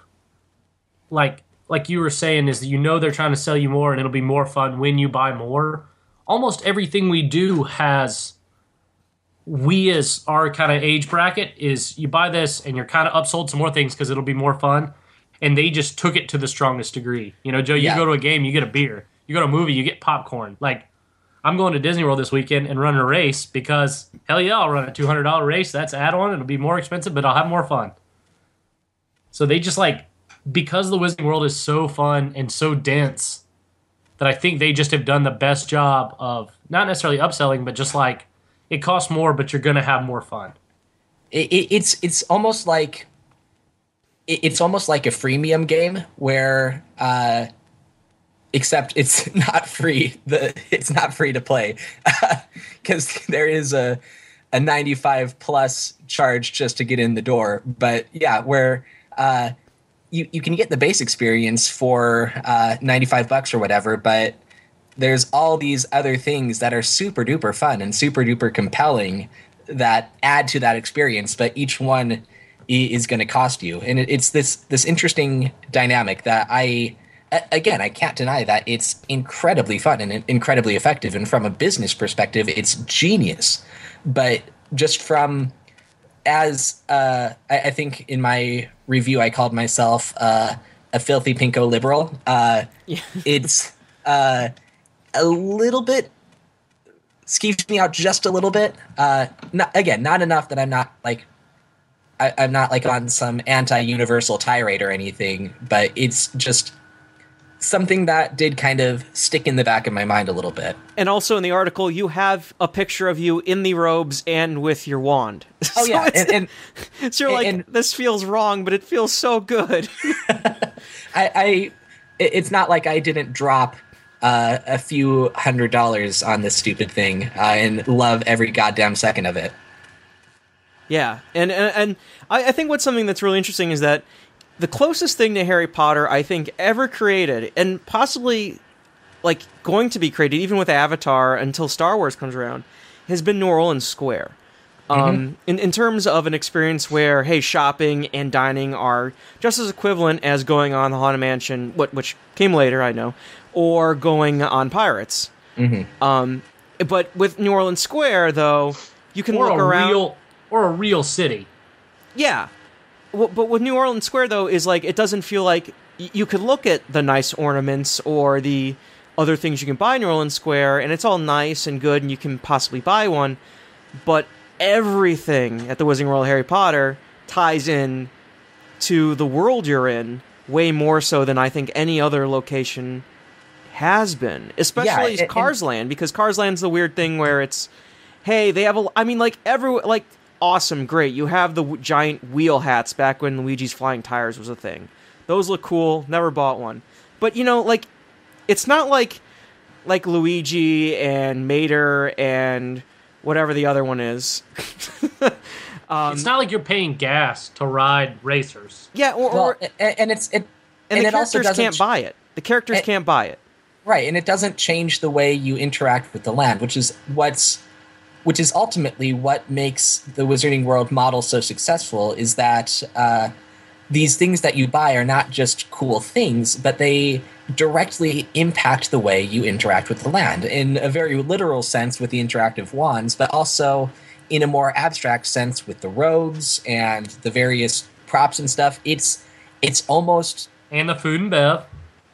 like like you were saying is that you know they're trying to sell you more and it'll be more fun when you buy more. Almost everything we do has we as our kind of age bracket is you buy this and you're kind of upsold some more things because it'll be more fun. And they just took it to the strongest degree. You know, Joe, you Yeah. go to a game, you get a beer. You go to a movie, you get popcorn. Like I'm going to Disney World this weekend and running a race because hell yeah, I'll run a two hundred dollar race. That's add on. It'll be more expensive, but I'll have more fun. So they just like because the Wizarding World is so fun and so dense that I think they just have done the best job of not necessarily upselling, but just like it costs more, but you're gonna have more fun. it, it, it's it's almost like it, it's almost like a freemium game where uh except it's [LAUGHS] not free the it's not free to play [LAUGHS] because there is a a 95 plus charge just to get in the door but yeah where uh you, you can get the base experience for uh 95 bucks or whatever but there's all these other things that are super duper fun and super duper compelling that add to that experience, but each one is going to cost you. And it, it's this this interesting dynamic that I again I can't deny that it's incredibly fun and incredibly effective. And from a business perspective, it's genius. But just from as uh, I, I think in my review, I called myself uh, a filthy pinko liberal. Uh, [LAUGHS] it's uh, a little bit skeeves me out just a little bit. Uh, not, again, not enough that I'm not like I, I'm not like on some anti-universal tirade or anything, but it's just something that did kind of stick in the back of my mind a little bit. and also in the article, you have a picture of you in the robes and with your wand. [LAUGHS] Oh So yeah, and, and [LAUGHS] so you're like, and- this feels wrong, but it feels so good. [LAUGHS] I, I it's not like I didn't drop uh, a few hundred dollars on this stupid thing uh, and love every goddamn second of it. Yeah, and and, and I, I think what's something that's really interesting is that the closest thing to Harry Potter I think ever created, and possibly like going to be created even with Avatar until Star Wars comes around, has been New Orleans Square. Um, in, in terms of an experience where, hey, shopping and dining are just as equivalent as going on the Haunted Mansion, what which came later, I know, or going on Pirates. Um, but with New Orleans Square, though, you can Or look a around. real or a real city. Yeah. But with New Orleans Square though is like it doesn't feel like you could look at the nice ornaments or the other things you can buy in New Orleans Square and it's all nice and good and you can possibly buy one, but everything at the Wizarding World of Harry Potter ties in to the world you're in way more so than I think any other location has been, especially and- Cars Land because Cars Land's the weird thing where it's hey, they have a. I mean, like every like awesome, great. You have the w- giant wheel hats back when Luigi's flying tires was a thing. Those look cool. Never bought one, but you know, like it's not like like Luigi and Mater and whatever the other one is. [LAUGHS] Um, it's not like you're paying gas to ride racers. Yeah, or, Well, or a- and it's it and, and, the it characters doesn't can't buy it. The characters and- can't buy it. Right, and it doesn't change the way you interact with the land, which is what's which is ultimately what makes the Wizarding World model so successful is that uh, these things that you buy are not just cool things, but they directly impact the way you interact with the land in a very literal sense with the interactive wands, but also in a more abstract sense with the robes and the various props and stuff. It's it's almost And the food and bev.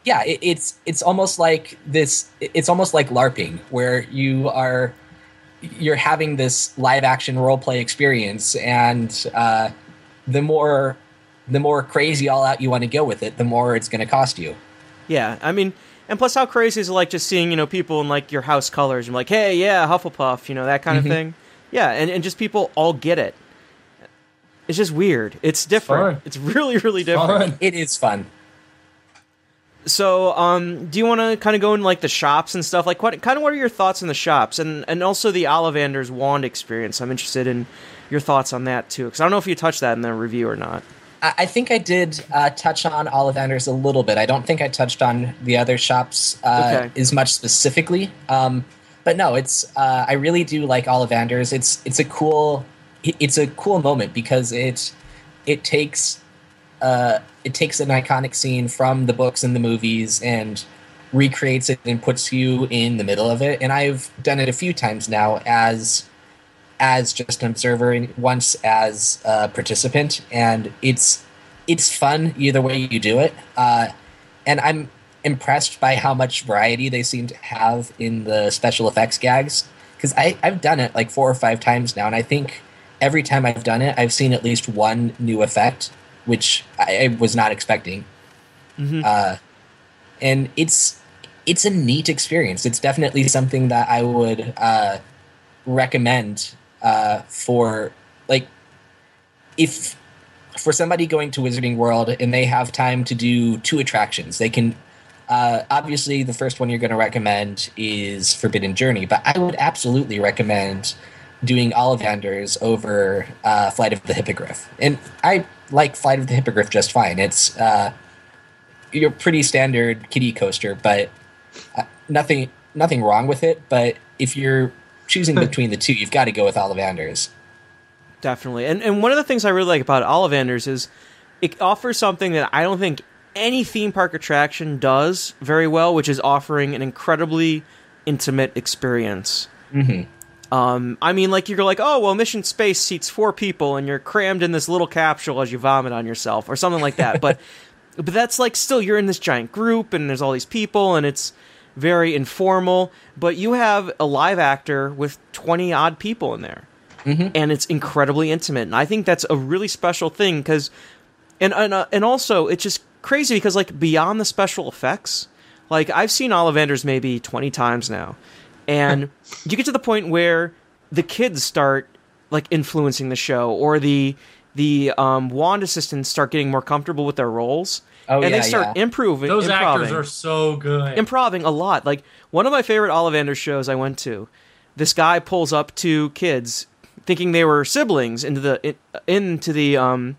yeah it, it's it's almost like this it's almost like larping where you are you're having this live action role play experience and uh, the more the more crazy all out you want to go with it the more it's going to cost you Yeah, I mean, and plus, how crazy is it like just seeing you know people in like your house colors and like, hey, yeah, Hufflepuff, you know that kind of thing. Yeah, and and just people all get it. It's just weird. It's different. fun. It's really really different. Fun. it is fun So, um, do you want to kind of go in like the shops and stuff? Like, what kind of what are your thoughts on the shops and and also the Ollivander's wand experience? I'm interested in your thoughts on that too, because I don't know if you touched that in the review or not. I, think I did uh, touch on Ollivanders a little bit. I don't think I touched on the other shops uh, Okay. as much specifically. Um, but no, it's uh, I really do like Ollivanders. It's it's a cool it's a cool moment because it it takes uh, it takes an iconic scene from the books and the movies and recreates it and puts you in the middle of it. And I've done it a few times now as as just an observer and once as a participant, and it's it's fun either way you do it. Uh, and I'm impressed by how much variety they seem to have in the special effects gags because I've done it like four or five times now, and I think every time I've done it, I've seen at least one new effect, which I, I was not expecting. Uh, and it's it's a neat experience. It's definitely something that I would uh, recommend uh, for like if for somebody going to Wizarding World and they have time to do two attractions, they can. Uh, obviously, the first one you're going to recommend is Forbidden Journey, but I would absolutely recommend doing Ollivanders over uh, Flight of the Hippogriff. And I like Flight of the Hippogriff just fine. It's uh, your pretty standard kiddie coaster, but uh, nothing nothing wrong with it. But if you're choosing between the two, you've got to go with Ollivanders. Definitely. And and one of the things I really like about Ollivanders is it offers something that I don't think any theme park attraction does very well, which is offering an incredibly intimate experience. Mm-hmm. Um, I mean, like you're like, oh well, Mission Space seats four people, and you're crammed in this little capsule as you vomit on yourself, or something like that. but [LAUGHS] but that's like still you're in this giant group, and there's all these people, and it's very informal. But you have a live actor with twenty odd people in there and it's incredibly intimate. And I think that's a really special thing because, and and uh, and also it's just crazy because like beyond the special effects, like I've seen Ollivanders maybe twenty times now, and you get to the point where the kids start like influencing the show, or the the um, wand assistants start getting more comfortable with their roles, Oh, and yeah, they start yeah. improving. Those actors are so good. improving a lot. Like one of my favorite Ollivander shows I went to, this guy pulls up two kids thinking they were siblings into the in, into the um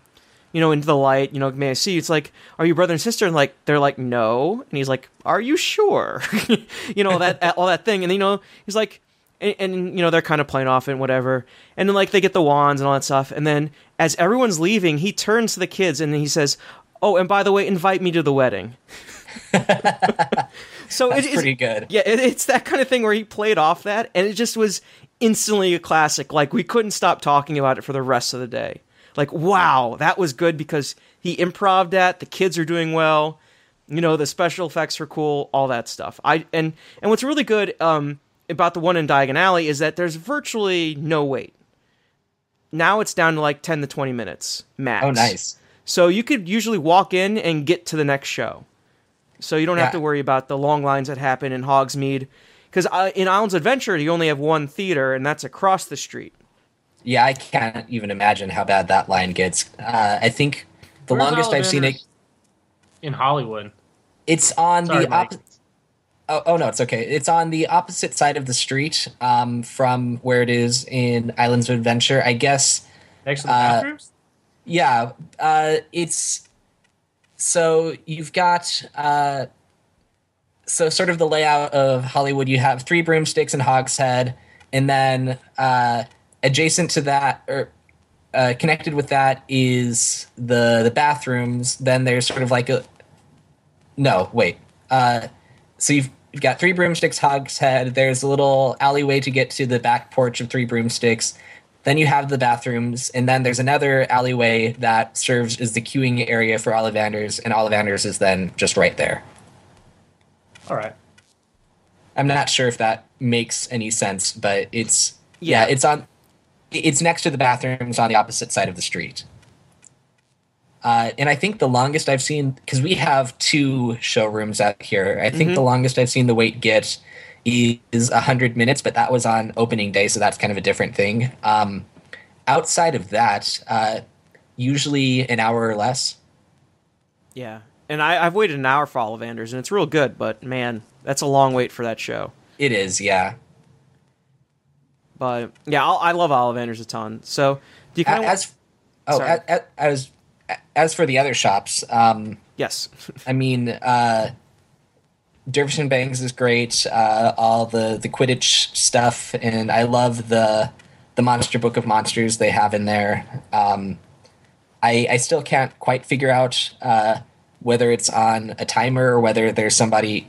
you know into the light you know may i see? It's like are you brother and sister? And like they're like no. And he's like are you sure? [LAUGHS] You know that all that thing. And you know he's like and, and you know they're kind of playing off and whatever. And then like they get the wands and all that stuff. And then as everyone's leaving he turns to the kids and he says oh and by the way invite me to the wedding. [LAUGHS] So That's it is pretty good. yeah, it, it's that kind of thing where he played off that, and it just was instantly a classic. Like we couldn't stop talking about it for the rest of the day. Like, wow, that was good because he improved that. The kids are doing well. You know, the special effects are cool. All that stuff. I and and what's really good um, about the one in Diagon Alley is that there's virtually no wait. Now it's down to like ten to twenty minutes max. Oh, nice. So you could usually walk in and get to the next show. So you don't have to worry about the long lines that happen in Hogsmeade. Because uh, in Islands Adventure, you only have one theater, and that's across the street. Yeah, I can't even imagine how bad that line gets. Uh, I think the Where's longest I've seen it. In Hollywood. It's on Sorry, the opposite. Oh, oh no, it's okay. It's on the opposite side of the street um, from where it is in Islands of Adventure. I guess. Next to the Uh, bathrooms? Yeah, uh, it's so you've got uh, so sort of the layout of Hollywood. You have three broomsticks and Hogshead, and then uh, adjacent to that, or uh, connected with that, is the the bathrooms. Then there's sort of like a no, wait. Uh, so you've, you've got three broomsticks, Hogshead. There's a little alleyway to get to the back porch of three broomsticks. Then you have the bathrooms, and then there's another alleyway that serves as the queuing area for Ollivanders, and Ollivanders is then just right there. All right. I'm not sure if that makes any sense, but it's yeah, Yeah. it's on it's next to the bathrooms on the opposite side of the street. Uh, and I think the longest I've seen because we have two showrooms out here. I think the longest I've seen the wait get is hundred minutes, but that was on opening day, so that's kind of a different thing. Um, outside of that, uh, usually an hour or less. Yeah. and I, I've waited an hour for Ollivanders, and it's real good. But man, that's a long wait for that show. It is, yeah. But yeah, I'll, I love Ollivanders a ton. So do you kind of As oh, Sorry. as, as as for the other shops, um, yes, I mean, uh, Dervish and Banges is great. Uh, all the the Quidditch stuff, and I love the the Monster Book of Monsters they have in there. Um, I I still can't quite figure out uh, whether it's on a timer or whether there's somebody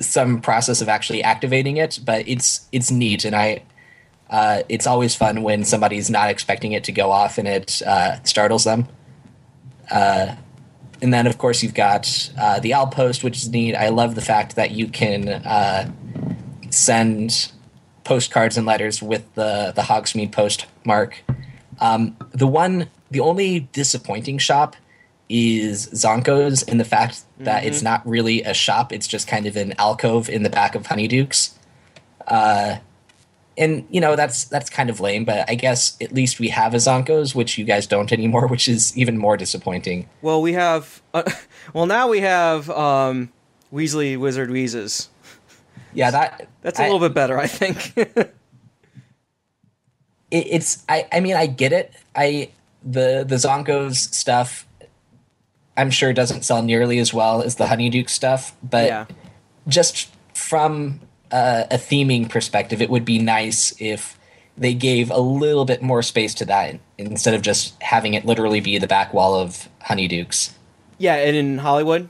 some process of actually activating it, but it's it's neat, and I. Uh, it's always fun when somebody's not expecting it to go off and it uh, startles them Uh, and then of course you've got uh, the outpost which is neat i love the fact that you can uh, send postcards and letters with the the hogsmeade postmark um, the one the only disappointing shop is zonko's and the fact that it's not really a shop it's just kind of an alcove in the back of honeydukes uh, and you know that's that's kind of lame but i guess at least we have a zonko's which you guys don't anymore [LAUGHS] which is even more disappointing well we have uh, [LAUGHS] well now we have um, Weasley Wizard Wheezes. Yeah, that That's a I- little bit better, I think. [LAUGHS] it, it's I I mean I get it. I the the Zonkos stuff I'm sure it doesn't sell nearly as well as the Honeyduke stuff, but yeah, just from uh, a theming perspective, it would be nice if they gave a little bit more space to that instead of just having it literally be the back wall of Honeydukes. yeah, and in Hollywood.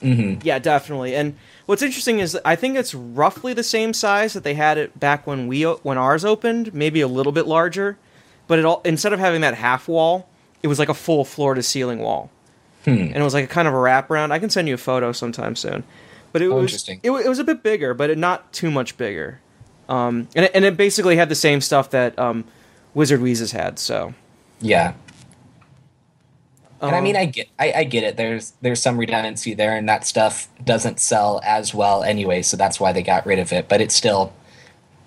Mm-hmm. Yeah, definitely. And what's interesting is I think it's roughly the same size that they had it back when we when ours opened, maybe a little bit larger. But it all instead of having that half wall, it was like a full floor to ceiling wall, and it was like a kind of a wraparound. I can send you a photo sometime soon. But it Oh, was. It, it was a bit bigger, but it, not too much bigger. Um, and it, and it basically had the same stuff that um, Wizard Wheezes had. So Yeah. And I Um, mean, I get, I, I get it. There's, there's some redundancy there, and that stuff doesn't sell as well anyway, so that's why they got rid of it. But it's still,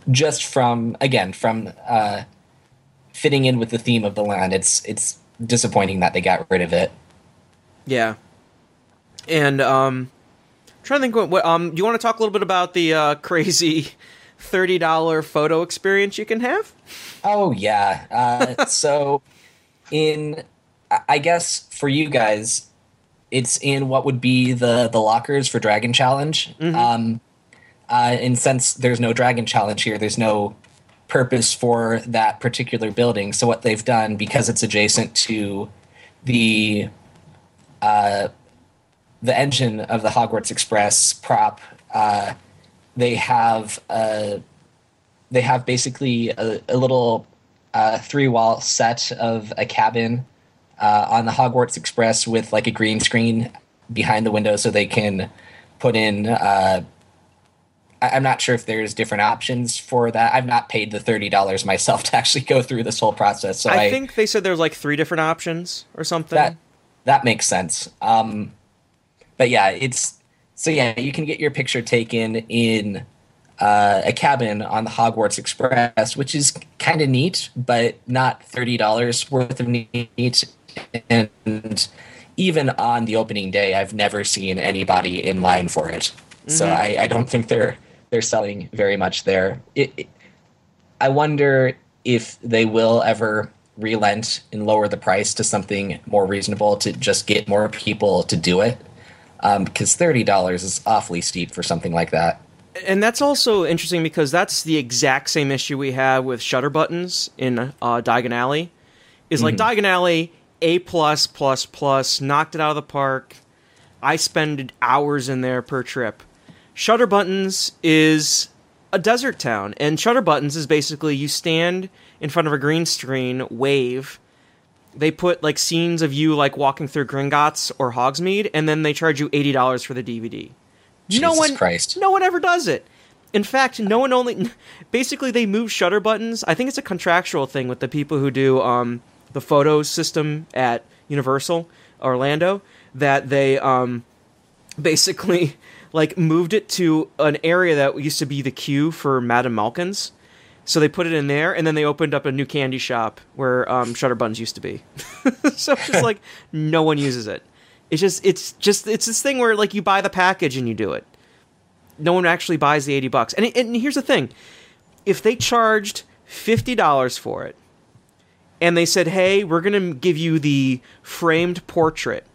just from again from uh, fitting in with the theme of the land, it's, it's disappointing that they got rid of it. Yeah. And um trying to think what, what um do you want to talk a little bit about the uh [LAUGHS] crazy $30 photo experience you can have? Oh yeah. Uh, [LAUGHS] so, in I- guess for you guys, it's in what would be the the lockers for Dragon Challenge. Um, uh, and since there's no Dragon Challenge here, there's no purpose for that particular building. So what they've done because it's adjacent to the uh, the engine of the Hogwarts Express prop, uh, they have a they have basically a, a little uh, three wall set of a cabin uh, on the Hogwarts Express with like a green screen behind the window so they can put in. Uh, I'm not sure if there's different options for that. I've not paid the thirty dollars myself [LAUGHS] to actually go through this whole process. So I, I, think they said there's like three different options or something. that that makes sense. Um, but yeah, it's so yeah, you can get your picture taken in uh, a cabin on the Hogwarts Express, which is kind of neat, but not thirty dollars worth of neat. And even on the opening day, I've never seen anybody in line for it. So I, I don't think they're they're selling very much there. It, it- I wonder if they will ever relent and lower the price to something more reasonable to just get more people to do it. Um, because thirty dollars is awfully steep for something like that. and that's also interesting because that's the exact same issue we have with Shutterbutton's in uh, Diagon Alley. Is like Diagon Alley A plus plus plus knocked it out of the park. I spend hours in there per trip. Shutterbutton's is a desert town, and Shutterbutton's is basically you stand in front of a green screen, wave. They put like scenes of you like walking through Gringotts or Hogsmeade, and then they charge you eighty dollars for the DVD no one Christ. no one ever does it in fact no one only [LAUGHS] basically they move Shutterbutton's i think it's a contractual thing with the people who do um, the photo system at universal orlando that they um, basically [LAUGHS] like moved it to an area that used to be the queue for madame malkin's so they put it in there and then they opened up a new candy shop where um, Shutterbutton's used to be [LAUGHS] so it's just like no one uses it It's just it's just it's this thing where like you buy the package and you do it. No one actually buys the eighty bucks. And and here's the thing: if they charged fifty dollars for it, and they said, "Hey, we're gonna give you the framed portrait,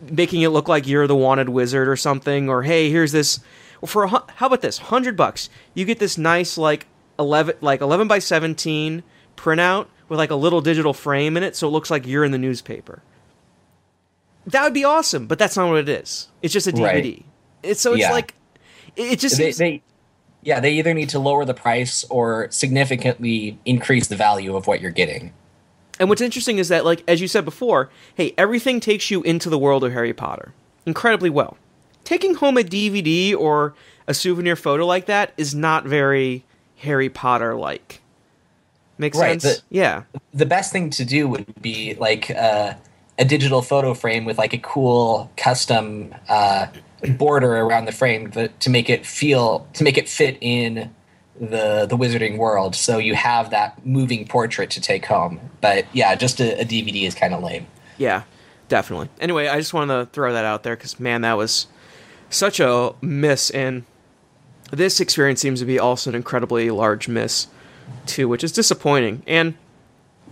making it look like you're the wanted wizard or something," or "Hey, here's this." For a, how about this? Hundred bucks, you get this nice like eleven like eleven by seventeen printout with like a little digital frame in it, so it looks like you're in the newspaper. That would be awesome, but that's not what it is. It's just a DVD. Right. It's so it's Yeah. like it just they, they yeah they either need to lower the price or significantly increase the value of what you're getting And what's interesting is that, like as you said before, hey, everything takes you into the world of Harry Potter incredibly well. Taking home a DVD or a souvenir photo like that is not very Harry Potter like. Makes Right, sense? the- yeah. the best thing to do would be like uh, a digital photo frame with like a cool custom uh, border around the frame that, to make it feel to make it fit in the the wizarding world so you have that moving portrait to take home but yeah just a, a dvd is kind of lame Yeah, definitely. Anyway, I just wanted to throw that out there because man, that was such a miss, and this experience seems to be also an incredibly large miss too, which is disappointing. And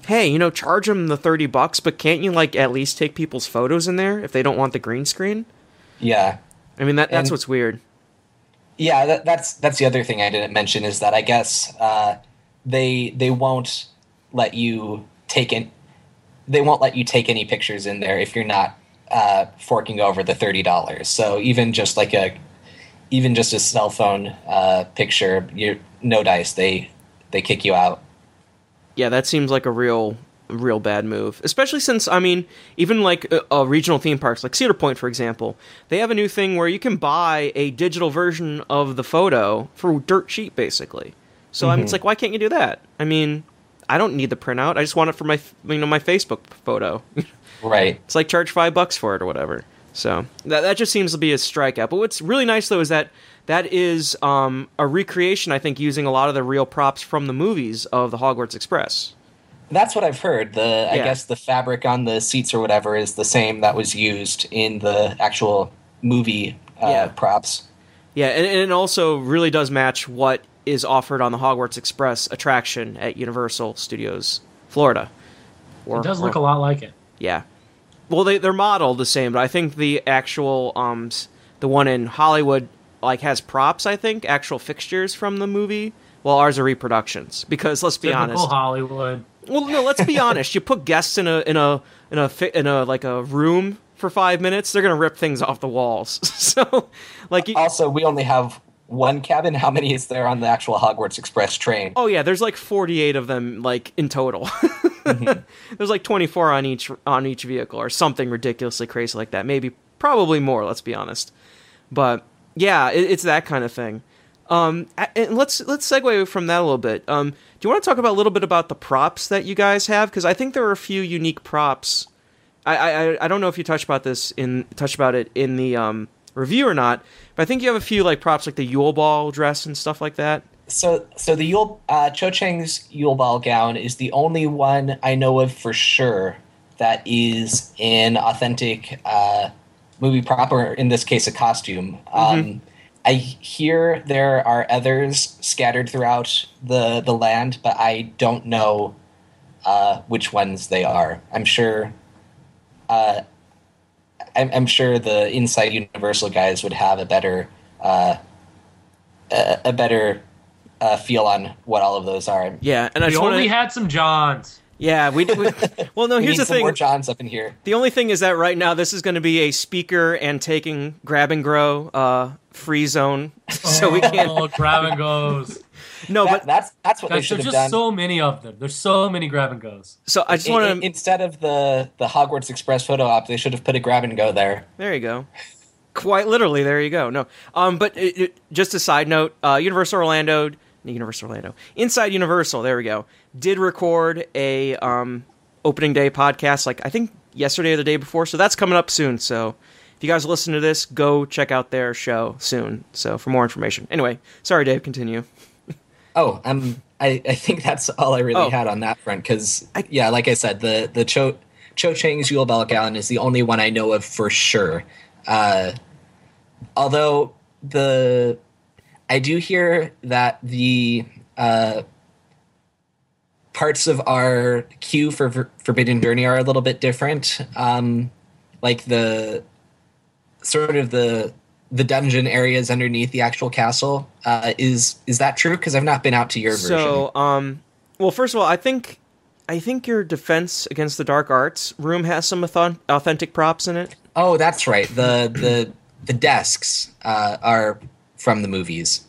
hey, you know, charge them the thirty bucks, but can't you like at least take people's photos in there if they don't want the green screen? yeah I mean, that that's And- what's weird. Yeah, that, that's that's the other thing I didn't mention is that I guess uh, they they won't let you take in they won't let you take any pictures in there if you're not uh, forking over the thirty dollars. So even just like a even just a cell phone uh, picture, you no dice. They they kick you out. Yeah, that seems like a real real bad move. Especially since I mean, even like uh, uh, regional theme parks like Cedar Point for example, they have a new thing where you can buy a digital version of the photo for dirt cheap basically. So I mean, it's like why can't you do that? I mean, I don't need the printout. I just want it for my you know my Facebook photo. [LAUGHS] Right. it's like charge 5 bucks for it or whatever. So that that just seems to be a strikeout. But what's really nice though is that that is um, a recreation I think using a lot of the real props from the movies of the Hogwarts Express. That's what I've heard. The I guess the fabric on the seats or whatever is the same that was used in the actual movie uh, Yeah. props. Yeah, and, and it also really does match what is offered on the Hogwarts Express attraction at Universal Studios Florida. Or, It does or- look a lot like it. Yeah. Well, they they're modeled the same, but I think the actual um the one in Hollywood like has props. I think actual fixtures from the movie. Well, ours are reproductions because let's be Typical honest. Hollywood. Well, no, let's be honest. You put guests in a in a in a fi- in a like a room for five minutes, they're gonna rip things off the walls. [LAUGHS] so, like, you, Also, we only have one cabin. How many is there on the actual Hogwarts Express train? oh yeah, there's like 48 of them like in total. [LAUGHS] [LAUGHS] There's like 24 on each on each vehicle or something ridiculously crazy like that. Maybe probably more. Let's be honest. But yeah, it, it's that kind of thing. Um, and let's let's segue from that a little bit. Um, do you want to talk about a little bit about the props that you guys have? Because I think there are a few unique props. I, I I don't know if you touched about this in touched about it in the um, review or not, but I think you have a few like props like the Yule Ball dress and stuff like that. So, so the Yule uh, Cho Chang's Yule Ball gown is the only one I know of for sure that is an authentic uh, movie prop, or in this case, a costume. Um, I hear there are others scattered throughout the the land, but I don't know uh, which ones they are. I'm sure. Uh, I'm, I'm sure the Inside Universal guys would have a better uh, a, a better uh, feel on what all of those are. Yeah, and I We just want only to. had some Johns. yeah, we, we. [LAUGHS] Well, no. We Here's need the some thing. more Johns up in here. The only thing is that right now this is going to be a speaker and taking grab and grow uh, free zone, [LAUGHS] so we can't. Oh, grab and goes. [LAUGHS] No, That, but that's that's what they Guys, should there's have just done. so many of them. There's so many grab and goes. so I just want to. instead of the the Hogwarts Express photo op, they should have put a grab and go there. There you go. Quite literally, there you go. No, um, but it, it, just a side note: uh, Universal Orlando, Universal Orlando, Inside Universal. There we go. Did record a um, opening day podcast, like I think yesterday or the day before. So that's coming up soon. So if you guys listen to this, go check out their show soon. So for more information. Anyway, sorry, Dave. Continue. Oh, um, I, I think that's all I really Oh. had on that front because yeah, like I said, the the Cho Cho Chang's Yule Ball Gallon is the only one I know of for sure. Uh, although the I do hear that the uh, parts of our queue for For- Forbidden Journey are a little bit different. Um, like the sort of the the dungeon areas underneath the actual castle. Uh, is is that true? Because I've not been out to your version. So, um, well, first of all, I think I think your defense against the dark arts room has some authentic props in it. Oh, that's right. The the the desks uh, are from the movies.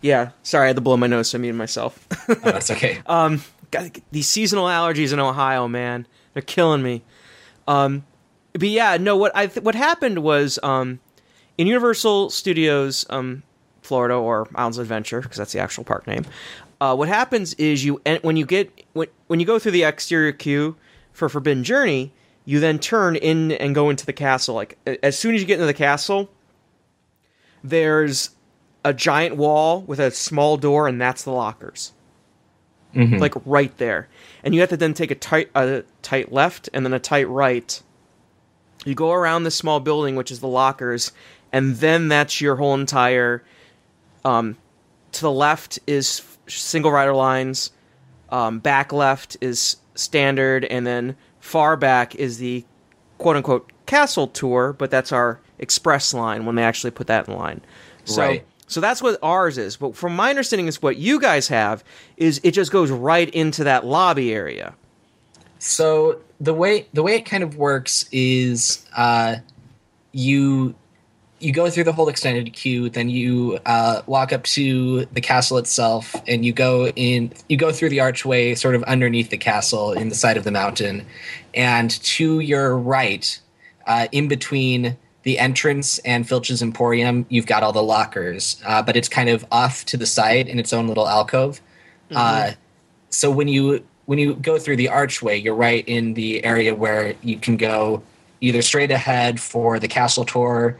Yeah, sorry, I had to blow my nose, so I muted myself. [LAUGHS] Oh, that's okay. God, these seasonal allergies in Ohio, man, they're killing me. Um, but yeah, no, what I th- what happened was um, in Universal Studios, um, Florida or Islands of Adventure, because that's the actual park name. Uh, what happens is you en- when you get when when you go through the exterior queue for Forbidden Journey, you then turn in and go into the castle. Like as soon as you get into the castle, there's a giant wall with a small door, and that's the lockers like right there. And you have to then take a tight a tight left and then a tight right. You go around this small building, which is the lockers, and then that's your whole entire. Um, to the left is single rider lines. Um, back left is standard, and then far back is the quote unquote castle tour, but that's our express line when they actually put that in line. So, Right. so that's what ours is. But from my understanding, is what you guys have is it just goes right into that lobby area. So the way the way it kind of works is uh, you you go through the whole extended queue, then you uh, walk up to the castle itself, and you go in. You go through the archway, sort of underneath the castle, in the side of the mountain, and to your right, uh, in between the entrance and Filch's Emporium, you've got all the lockers, uh, but it's kind of off to the side in its own little alcove. Uh, so when you when you go through the archway, you're right in the area where you can go either straight ahead for the castle tour.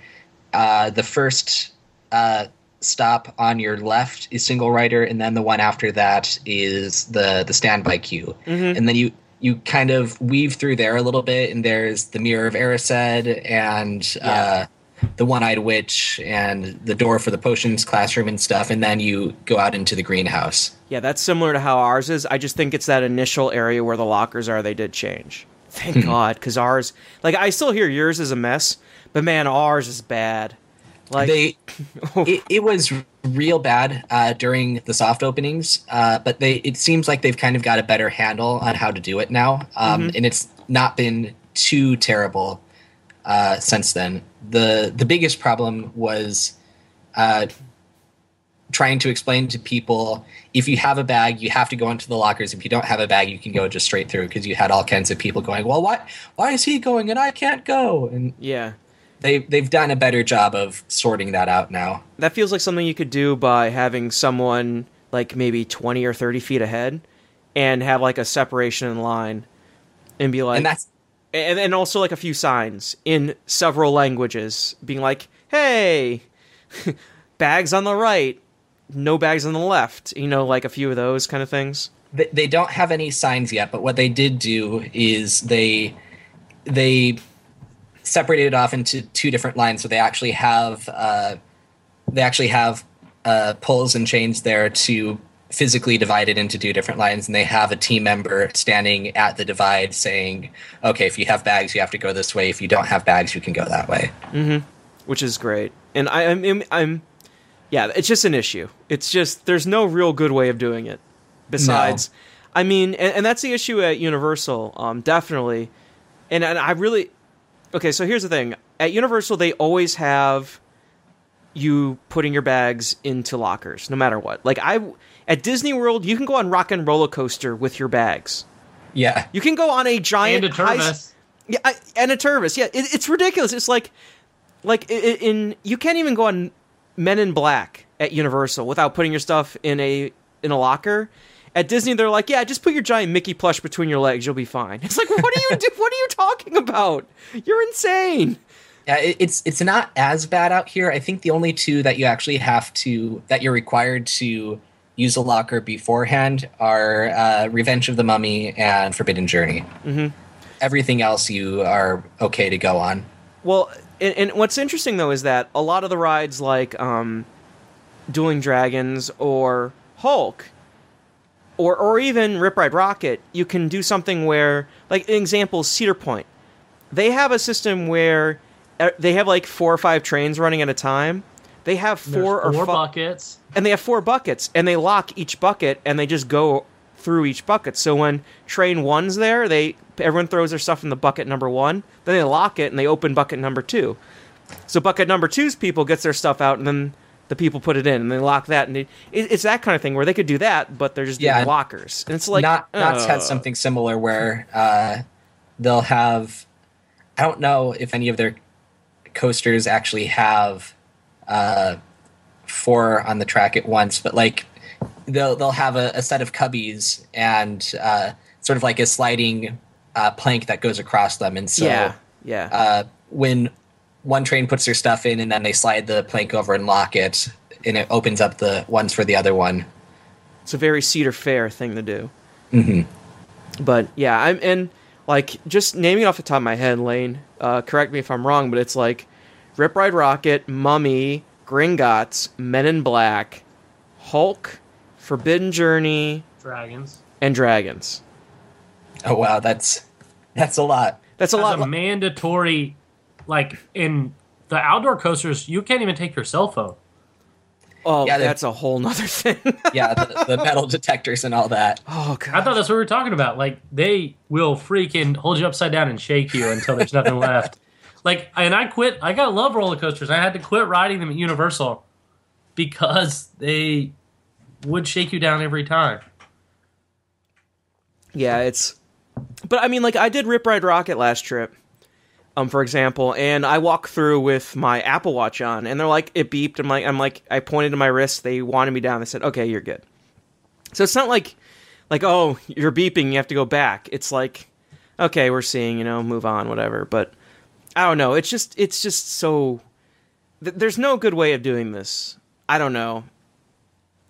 Uh, the first uh, stop on your left is single rider, and then the one after that is the the standby queue. And then you you kind of weave through there a little bit, and there's the Mirror of Erised and uh, the One Eyed Witch and the door for the potions classroom and stuff, and then you go out into the greenhouse. Yeah, that's similar to how ours is. I just think it's that initial area where the lockers are. They did change. Thank God, because ours, like, I still hear yours is a mess, but man, ours is bad. Like, they [LAUGHS] it, it was real bad uh, during the soft openings uh, but they it seems like they've kind of got a better handle on how to do it now um, and it's not been too terrible uh, since then. The the biggest problem was uh, trying to explain to people if you have a bag you have to go into the lockers. If you don't have a bag you can go just straight through because you had all kinds of people going well why why is he going and i can't go? And yeah, they they've done a better job of sorting that out now. that feels like something you could do by having someone like maybe 20 or 30 feet ahead and have like a separation in line and be like And that's and, and also like a few signs in several languages being like hey [LAUGHS] bags on the right no bags on the left you know like a few of those kind of things they, they don't have any signs yet, but what they did do is they they separated it off into two different lines. So they actually have uh, they actually have uh, pulls and chains there to physically divide it into two different lines, and they have a team member standing at the divide saying, "Okay, if you have bags, you have to go this way. If you don't have bags, you can go that way." which is great and I, I'm, I'm i'm yeah it's just an issue it's just there's no real good way of doing it besides i mean and, and that's the issue at universal um definitely and, and i really okay so here's the thing at universal they always have you putting your bags into lockers no matter what like i at disney world you can go on rock and roller coaster with your bags Yeah, you can go on a giant and a high- yeah, I, and a Tervis. Yeah, it, it's ridiculous. It's like, like i- i- in you can't even go on Men in Black at Universal without putting your stuff in a in a locker. At Disney, they're like, yeah, just put your giant Mickey plush between your legs, you'll be fine. It's like, what are you do? What are you talking about? You're insane. Yeah, it's it's not as bad out here. I think the only two that you actually have to that you're required to use a locker beforehand are uh, Revenge of the Mummy and Forbidden Journey. Mm-hmm. Everything else you are okay to go on. Well, and, and what's interesting though is that a lot of the rides like um, Dueling Dragons or Hulk or or even Rip Ride Rocket, you can do something where like an example Cedar Point. They have a system where uh, they have like four or five trains running at a time. They have There's four or four buckets. and they have four buckets and they lock each bucket and they just go through each bucket so when train one's there they everyone throws their stuff in the bucket number one then they lock it and they open bucket number two so bucket number two's people gets their stuff out and then the people put it in and they lock that and it, it- it's that kind of thing where they could do that but they're just Yeah. doing lockers and it's like not uh, has something similar where uh, they'll have. I don't know if any of their coasters actually have uh, four on the track at once, but like they'll they'll have a, a set of cubbies and uh, sort of like a sliding uh, plank that goes across them, and so yeah yeah uh, when one train puts their stuff in and then they slide the plank over and lock it, and it opens up the ones for the other one. It's a very Cedar Fair thing to do. Mm-hmm. But yeah, I'm and like just naming it off the top of my head, Lane. Uh, correct me if I'm wrong, but it's like Rip Ride Rocket, Mummy, Gringotts, Men in Black, Hulk, Forbidden Journey, Dragons. and Dragons. Oh wow, that's that's a lot. That's a As lot. a mandatory, like in the outdoor coasters, you can't even take your cell phone. oh, Yeah, they- that's a whole nother [LAUGHS] thing. Yeah, the, the metal detectors and all that. oh god. I thought that's what we were talking about. Like they will freaking hold you upside down and shake you until there's nothing left. [LAUGHS] Like, and I quit. I got love roller coasters. I had to quit riding them at Universal because they would shake you down every time. Yeah, it's. But I mean, like I did Rip Ride Rocket last trip, um, for example, and I walk through with my Apple Watch on, and they're like, it beeped. I'm like, I'm like, I pointed to my wrist. They wanted me down. They said, okay, you're good. So it's not like, like, oh, you're beeping. You have to go back. It's like, okay, we're seeing, you know, move on, whatever. But I don't know. It's just, it's just so. Th- there's no good way of doing this. I don't know.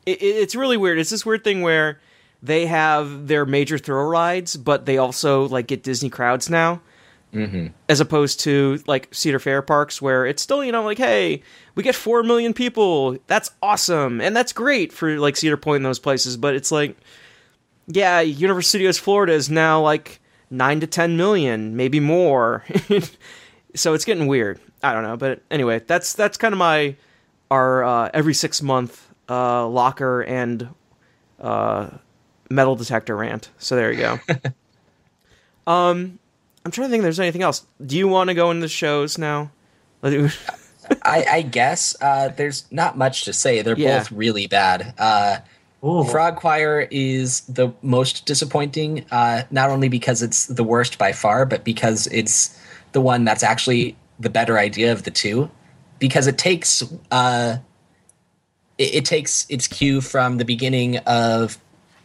It, it, it's really weird. It's this weird thing where they have their major thrill rides, but they also like get Disney crowds now, mm-hmm. as opposed to like Cedar Fair parks where it's still you know like hey we get four million people that's awesome and that's great for like Cedar Point and those places, but it's like yeah Universal Studios Florida is now like nine to ten million maybe more, [LAUGHS] so it's getting weird. I don't know, but anyway that's that's kind of my our uh, every six month uh, locker and uh, metal detector rant. So there you go. [LAUGHS] um, I'm trying to think if there's anything else. Do you want to go into the shows now? [LAUGHS] I, I guess uh, there's not much to say. They're Yeah. both really bad. Uh, Frog Choir is the most disappointing, uh, not only because it's the worst by far, but because it's the one that's actually the better idea of the two. Because it takes uh, it, it takes its cue from the beginning of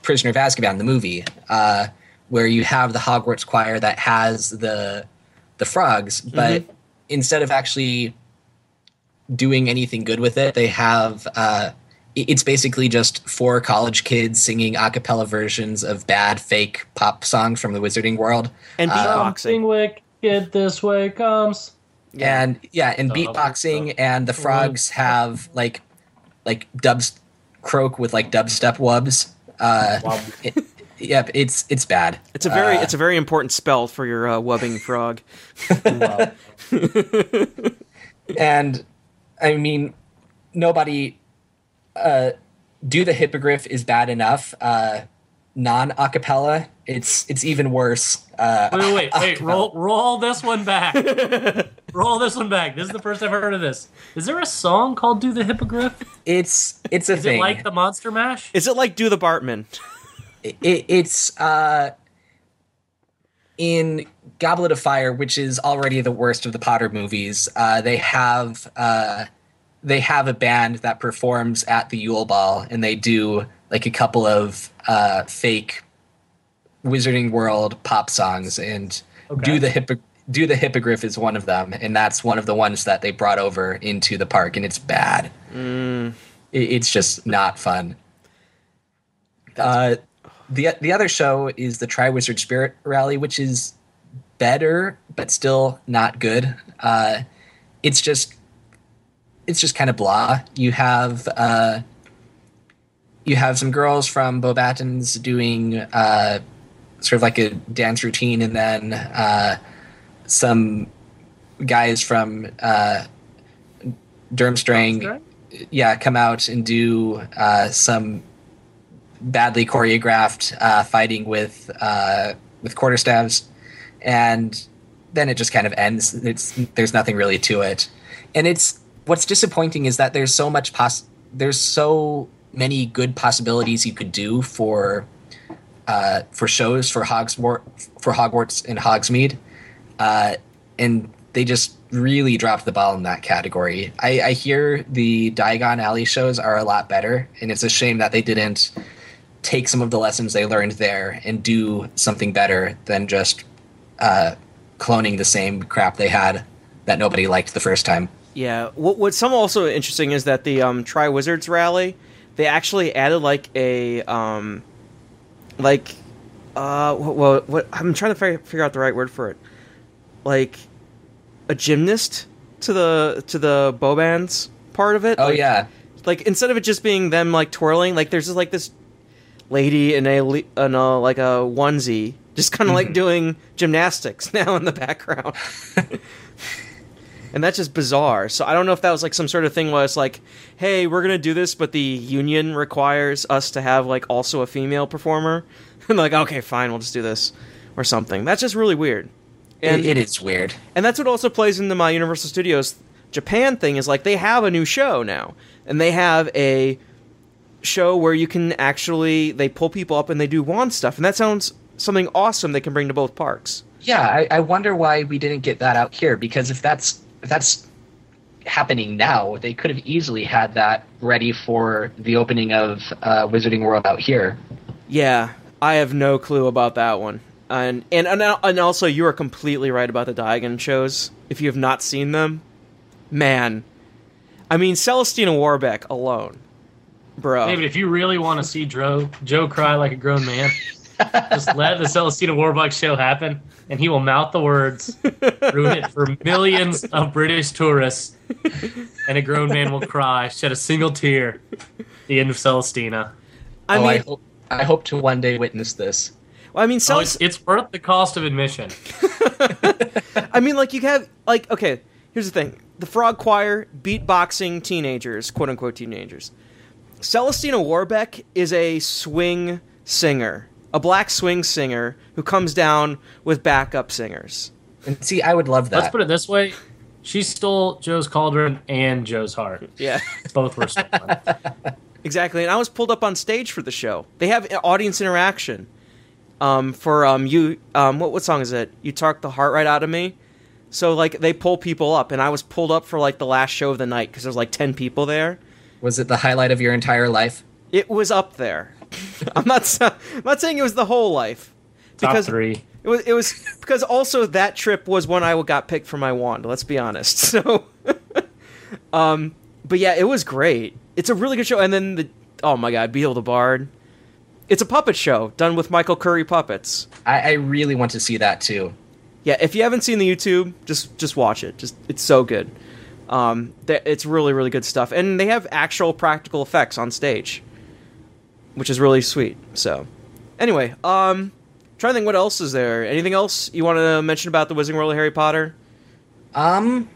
Prisoner of Azkaban, the movie, uh, where you have the Hogwarts choir that has the the frogs, but instead of actually doing anything good with it, they have uh, it's basically just four college kids singing a cappella versions of bad fake pop songs from the Wizarding World. and beatboxing. Something wicked this way comes. And yeah, and beatboxing and the frogs have like like dubs croak with like dubstep wubs. Uh, Wow. it, yep, it's it's bad. It's a very Uh, it's a very important spell for your uh, wubbing frog. [LAUGHS] [LAUGHS] And I mean, nobody. Uh, do the hippogriff is bad enough. Uh, non acapella, it's it's even worse. Uh, Wait, wait, wait, [LAUGHS] wait. Roll, roll this one back. roll this one back. This is the first I've heard of this. Is there a song called "Do the Hippogriff"? it's it's a Is thing. it like the Monster Mash? Is it like Do the Bartman? It, it's uh in Goblet of Fire, which is already the worst of the Potter movies. Uh, they have uh, they have a band that performs at the Yule Ball, and they do like a couple of uh, fake Wizarding World pop songs, and Okay. do the hippo- do the hippogriff is one of them, and that's one of the ones that they brought over into the park, and it's bad. It- it's just not fun. Uh, the the other show is the Triwizard Spirit Rally, which is better but still not good. Uh, it's just it's just kind of blah. You have uh, you have some girls from Beauxbatons doing uh, sort of like a dance routine, and then uh, some guys from uh, Durmstrang, yeah, come out and do uh, some badly choreographed uh, fighting with uh, with quarterstaves, and then it just kind of ends. It's there's nothing really to it, and it's what's disappointing is that there's so much pos there's so many good possibilities you could do for uh, for shows for Hogswart for Hogwarts and Hogsmeade, uh, and they just really dropped the ball in that category. I, I hear the Diagon Alley shows are a lot better, and it's a shame that they didn't take some of the lessons they learned there and do something better than just uh, cloning the same crap they had that nobody liked the first time. Yeah. What, what's some also interesting is that the um, Tri Wizards rally, they actually added like a um, like uh, what, what I'm trying to figure, figure out the right word for it, like a gymnast to the to the Beauxbatons part of it. Oh like, yeah, like instead of it just being them like twirling, like there's just like this lady in a in a like a onesie, just kind of like mm-hmm. doing gymnastics [LAUGHS] now in the background. [LAUGHS] and that's just bizarre. So I don't know if that was like some sort of thing where it's like, hey, we're gonna do this, but the union requires us to have like also a female performer. [LAUGHS] and like, okay, fine, we'll just do this or something. That's just really weird. And it, it is weird. and that's what also plays into my Universal Studios Japan thing is like they have a new show now, and they have a show where you can actually they pull people up and they do wand stuff, and that sounds something awesome they can bring to both parks. Yeah, I, I wonder why we didn't get that out here because if that's if that's happening now, they could have easily had that ready for the opening of uh, Wizarding World out here. Yeah, I have no clue about that one. And and and and also you are completely right about the Diagon shows. If you have not seen them, man, I mean Celestina Warbeck alone, bro. David, if you really want to see Joe, Joe cry like a grown man, just [LAUGHS] let the Celestina Warbeck show happen, and he will mouth the words, ruin it for millions of British tourists, and a grown man will cry, shed a single tear. The end of Celestina. I oh, mean, I, hope, I hope to one day witness this. I mean, Oh, it's, it's worth the cost of admission. [LAUGHS] I mean, like you have like okay. Here's the thing: the Frog Choir, beatboxing teenagers, quote unquote teenagers. Celestina Warbeck is a swing singer, a black swing singer who comes down with backup singers. And see, I would love that. Let's put it this way: she stole Joe's cauldron and Joe's heart. Yeah, [LAUGHS] Both were stolen. [LAUGHS] exactly. And I was pulled up on stage for the show. They have audience interaction. Um, for um, you, um, what what song is it? You talk the heart right out of me. So like they pull people up, and I was pulled up for like the last show of the night because there's like ten people there. Was it the highlight of your entire life? It was up there. [LAUGHS] I'm not. I'm not saying it was the whole life Top because three. it was. It was because also that trip was when I got picked for my wand. Let's be honest. [LAUGHS] So, [LAUGHS] um, but yeah, it was great. It's a really good show. And then the oh my god, Beedle the Bard. It's a puppet show done with Michael Curry puppets. I, I really want to see that too. Yeah, if you haven't seen the YouTube, just just watch it. Just it's so good. Um, th- it's really really good stuff, and they have actual practical effects on stage, which is really sweet. So, anyway, um, trying to think what else is there. Anything else you want to mention about the Wizarding World of Harry Potter? Um,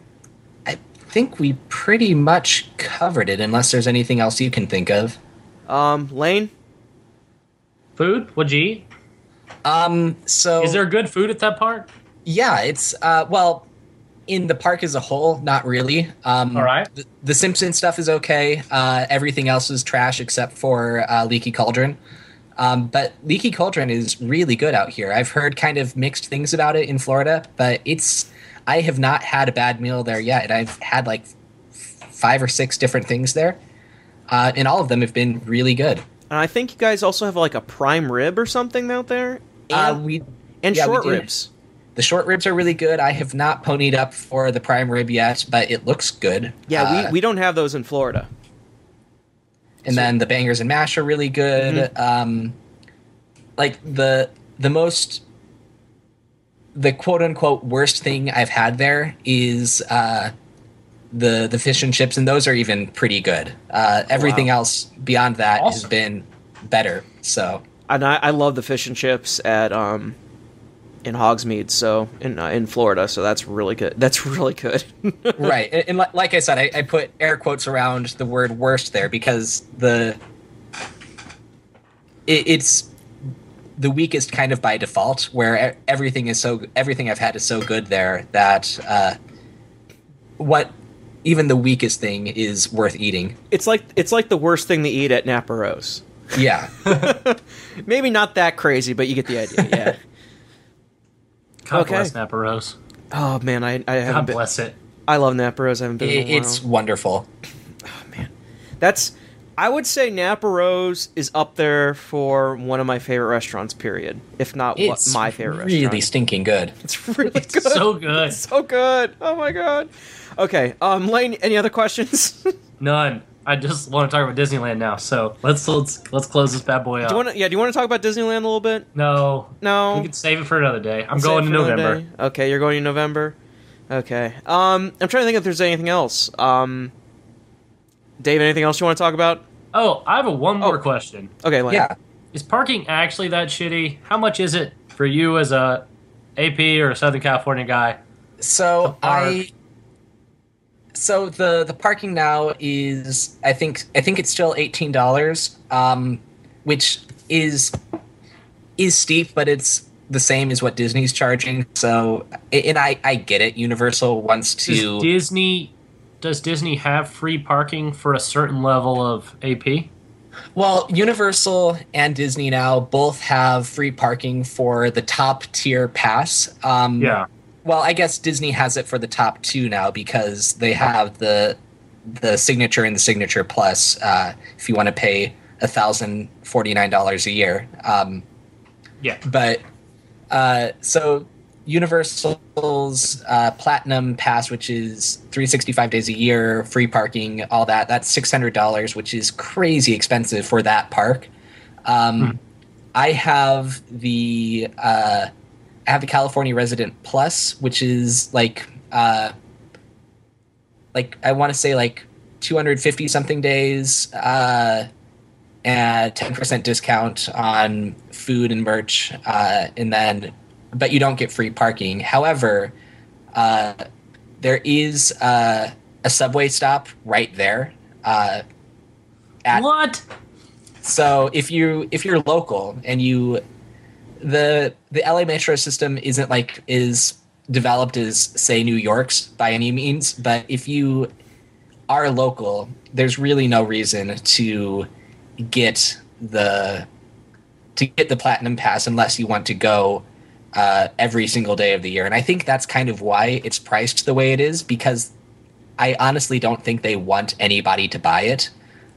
I think we pretty much covered it, unless there's anything else you can think of. Um, Lane. Food? What'd you eat? Um, so Is there good food at that park? Yeah, it's uh, well, in the park as a whole, not really. Um, All right. The, the Simpsons stuff is okay. Uh, everything else is trash except for uh, Leaky Cauldron. Um, but Leaky Cauldron is really good out here. I've heard kind of mixed things about it in Florida, but it's I have not had a bad meal there yet. I've had like f- five or six different things there, uh, and all of them have been really good. And I think you guys also have like a prime rib or something out there, and, Uh, we and yeah, we short do. ribs. The short ribs are really good. I have not ponied up for the prime rib yet, but it looks good. Yeah, Uh, we, we don't have those in Florida. and then the bangers and mash are really good. Um, like the the most the quote unquote worst thing I've had there is uh, the the fish and chips, and those are even pretty good. Uh, everything Wow. else beyond that has been better. So And I, I love the fish and chips at um in Hogsmeade, so in uh, in Florida. So that's really good. [LAUGHS] That's really good. right, and, and like I said, I, I put air quotes around the word worst there because the it, it's the weakest kind of by default, where everything is so everything I've had is so good there that uh, what even the weakest thing is worth eating. it's like it's like the worst thing to eat at Napa Rose. Yeah, [LAUGHS] Maybe not that crazy, but you get the idea. Yeah. [LAUGHS] God Okay. bless Napa Rose. oh man, I I haven't God been, bless it. I love Napa Rose. I haven't been. in it, a it's while. wonderful. [CLEARS THROAT] That's I would say Napa Rose is up there for one of my favorite restaurants. Period. If not what, It's my favorite really restaurant. stinking good. [LAUGHS] It's really It's good. so good. [LAUGHS] so good. Oh my god. Okay. Um, Lane. Any other questions? [LAUGHS] None. I just want to talk about Disneyland now. So let's let's let's close this bad boy up. do you want to? Yeah. Do you want to talk about Disneyland a little bit? no, No. we can save it for another day. I'm Save going it to for another November. day? Okay, you're going in November. Okay. Um, I'm trying to think if there's anything else. Um, Dave, anything else you want to talk about? Oh, I have a one more Oh. question. Okay, Lane. Yeah, Is parking actually that shitty? How much is it for you as a AP or a Southern California guy? So I so the the parking now is I think I think it's still eighteen dollars, um, which is is steep, but it's the same as what Disney's charging. So and I I get it. Universal wants Does to Disney does Disney have free parking for a certain level of AP? well Universal and Disney now both have free parking for the top tier pass. Um, Yeah. Well, I guess Disney has it for the top two now because they have the the signature and the signature plus. Uh, if you want to pay a thousand forty nine dollars a year, um, Yeah. but uh, so Universal's uh, Platinum Pass, which is three sixty five days a year, free parking, all that. That's six hundred dollars, which is crazy expensive for that park. Um, I have the uh, I have the California Resident Plus, which is like uh, like I want to say like 250 something days, uh, and 10% discount on food and merch, uh, and then but you don't get free parking. However, uh, there is uh, a subway stop right there. Uh, at, What? so if you if you're local and you the the LA metro system isn't like is developed as say New York's by any means, but if you are local, there's really no reason to get the to get the platinum pass unless you want to go uh, every single day of the year. And I think that's kind of why it's priced the way it is because I honestly don't think they want anybody to buy it.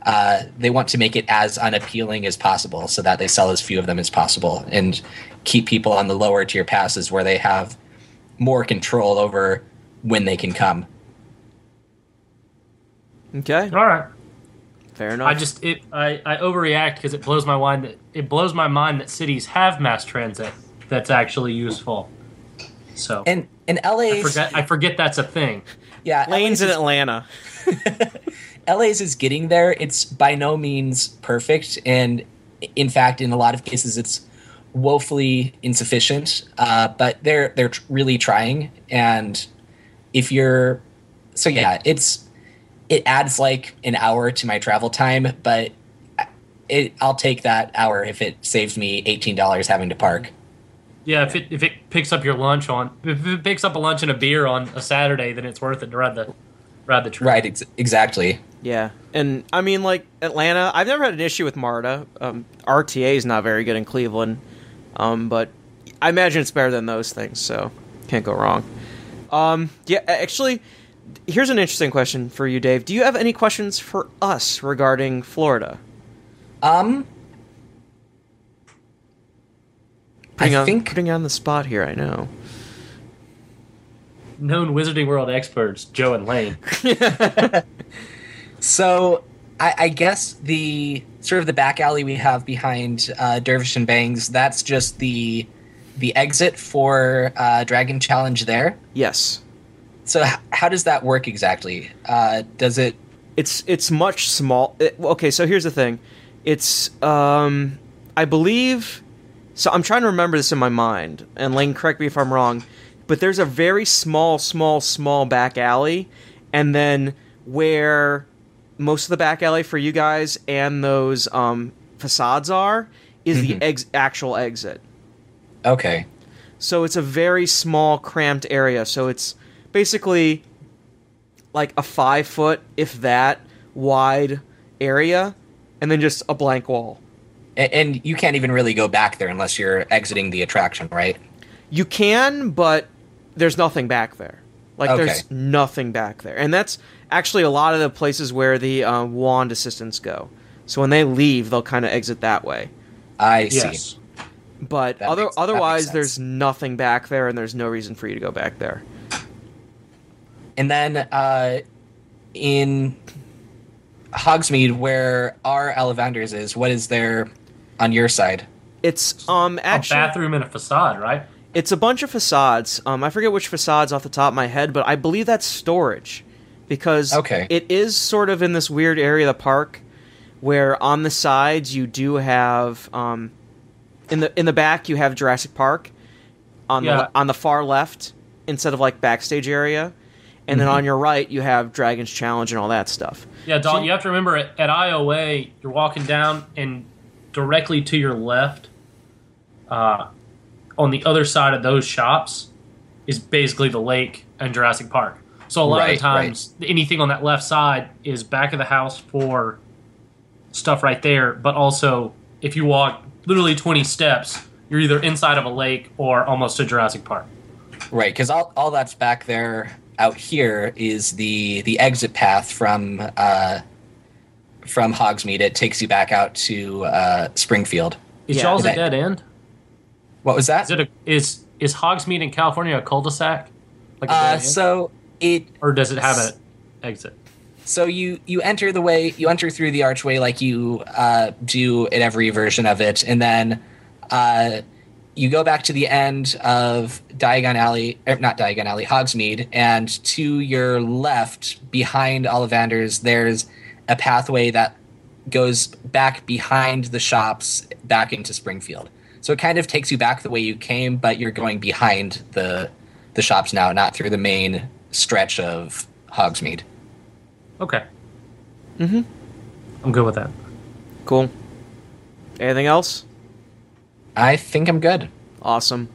Uh, they want to make it as unappealing as possible so that they sell as few of them as possible and keep people on the lower tier passes where they have more control over when they can come. Okay. All right. Fair enough. I just it I, I overreact because it blows my mind that it blows my mind that cities have mass transit that's actually useful. So And and I forget I forget that's a thing. yeah, Lane's LA's in Atlanta. [LAUGHS] LA's is getting there. It's by no means perfect, and in fact, in a lot of cases, it's woefully insufficient. Uh, but they're they're tr- really trying, and if you're so yeah, it's it adds like an hour to my travel time, but it I'll take that hour if it saves me eighteen dollars having to park. Yeah, if it if it picks up your lunch on if it picks up a lunch and a beer on a Saturday, then it's worth it to ride the ride the train. Right, ex- exactly. Yeah, and I mean, like Atlanta, I've never had an issue with MARTA. Um, RTA is not very good in Cleveland, um, but I imagine it's better than those things, so can't go wrong. Um, yeah, actually, here's an interesting question for you, Dave. Do you have any questions for us regarding Florida? Um, Putting I on, think putting on the spot here. I know. Known Wizarding World experts, Joe and Lane. [LAUGHS] So I, I guess the sort of the back alley we have behind uh, Dervish and Banges. That's just the the exit for uh, Dragon Challenge there. Yes. So h- how does that work exactly? Uh, does it? It's it's much small. It, okay, so here's the thing. It's um I believe so I'm trying to remember this in my mind and Lane correct me if I'm wrong, but there's a very small small small back alley and then where most of the back alley for you guys and those um facades are is the ex- actual exit. Okay. So it's a very small, cramped area. So it's basically like a five foot, if that, wide area, and then just a blank wall. A- and you can't even really go back there unless you're exiting the attraction, right? You can, but there's nothing back there. Like Okay. there's nothing back there, and that's actually a lot of the places where the uh, wand assistants go. So when they leave, they'll kind of exit that way. I see. But That other makes- otherwise, there's nothing back there, and there's no reason for you to go back there. And then uh, in Hogsmeade, where our Ollivanders is, what is there on your side? It's um actually A bathroom and a facade, right? It's a bunch of facades. Um, I forget which facades off the top of my head, but I believe that's storage, because Okay. it is sort of in this weird area of the park where on the sides you do have um, in the in the back you have Jurassic Park on Yeah. the on the far left instead of like backstage area, and then on your right you have Dragon's Challenge and all that stuff. Yeah, Dalton, So- you have to remember at, at IOA, you're walking down, and directly to your left, uh, on the other side of those shops, is basically the lake and Jurassic Park. So a lot Right, of the times, anything on that left side is back of the house for stuff right there. But also, if you walk literally 20 steps, you're either inside of a lake or almost a Jurassic Park. Right, because all, all that's back there out here is the the exit path from uh, from Hogsmeade. It takes you back out to uh, Springfield. Is Yeah, y'all's a dead end? What was that? Is it a, is is Hogsmeade in California a cul-de-sac? Like a uh, so it or does it have an exit? so you you enter the way you enter through the archway like you uh, do in every version of it, and then uh, you go back to the end of Diagon Alley, er, not Diagon Alley, Hogsmeade, and to your left, behind Ollivanders, there's a pathway that goes back behind the shops, back into Springfield. So it kind of takes you back the way you came, but you're going behind the the shops now, not through the main stretch of Hogsmeade. Okay. Mm-hmm. I'm good with that. Cool. Anything else? I think I'm good. Awesome.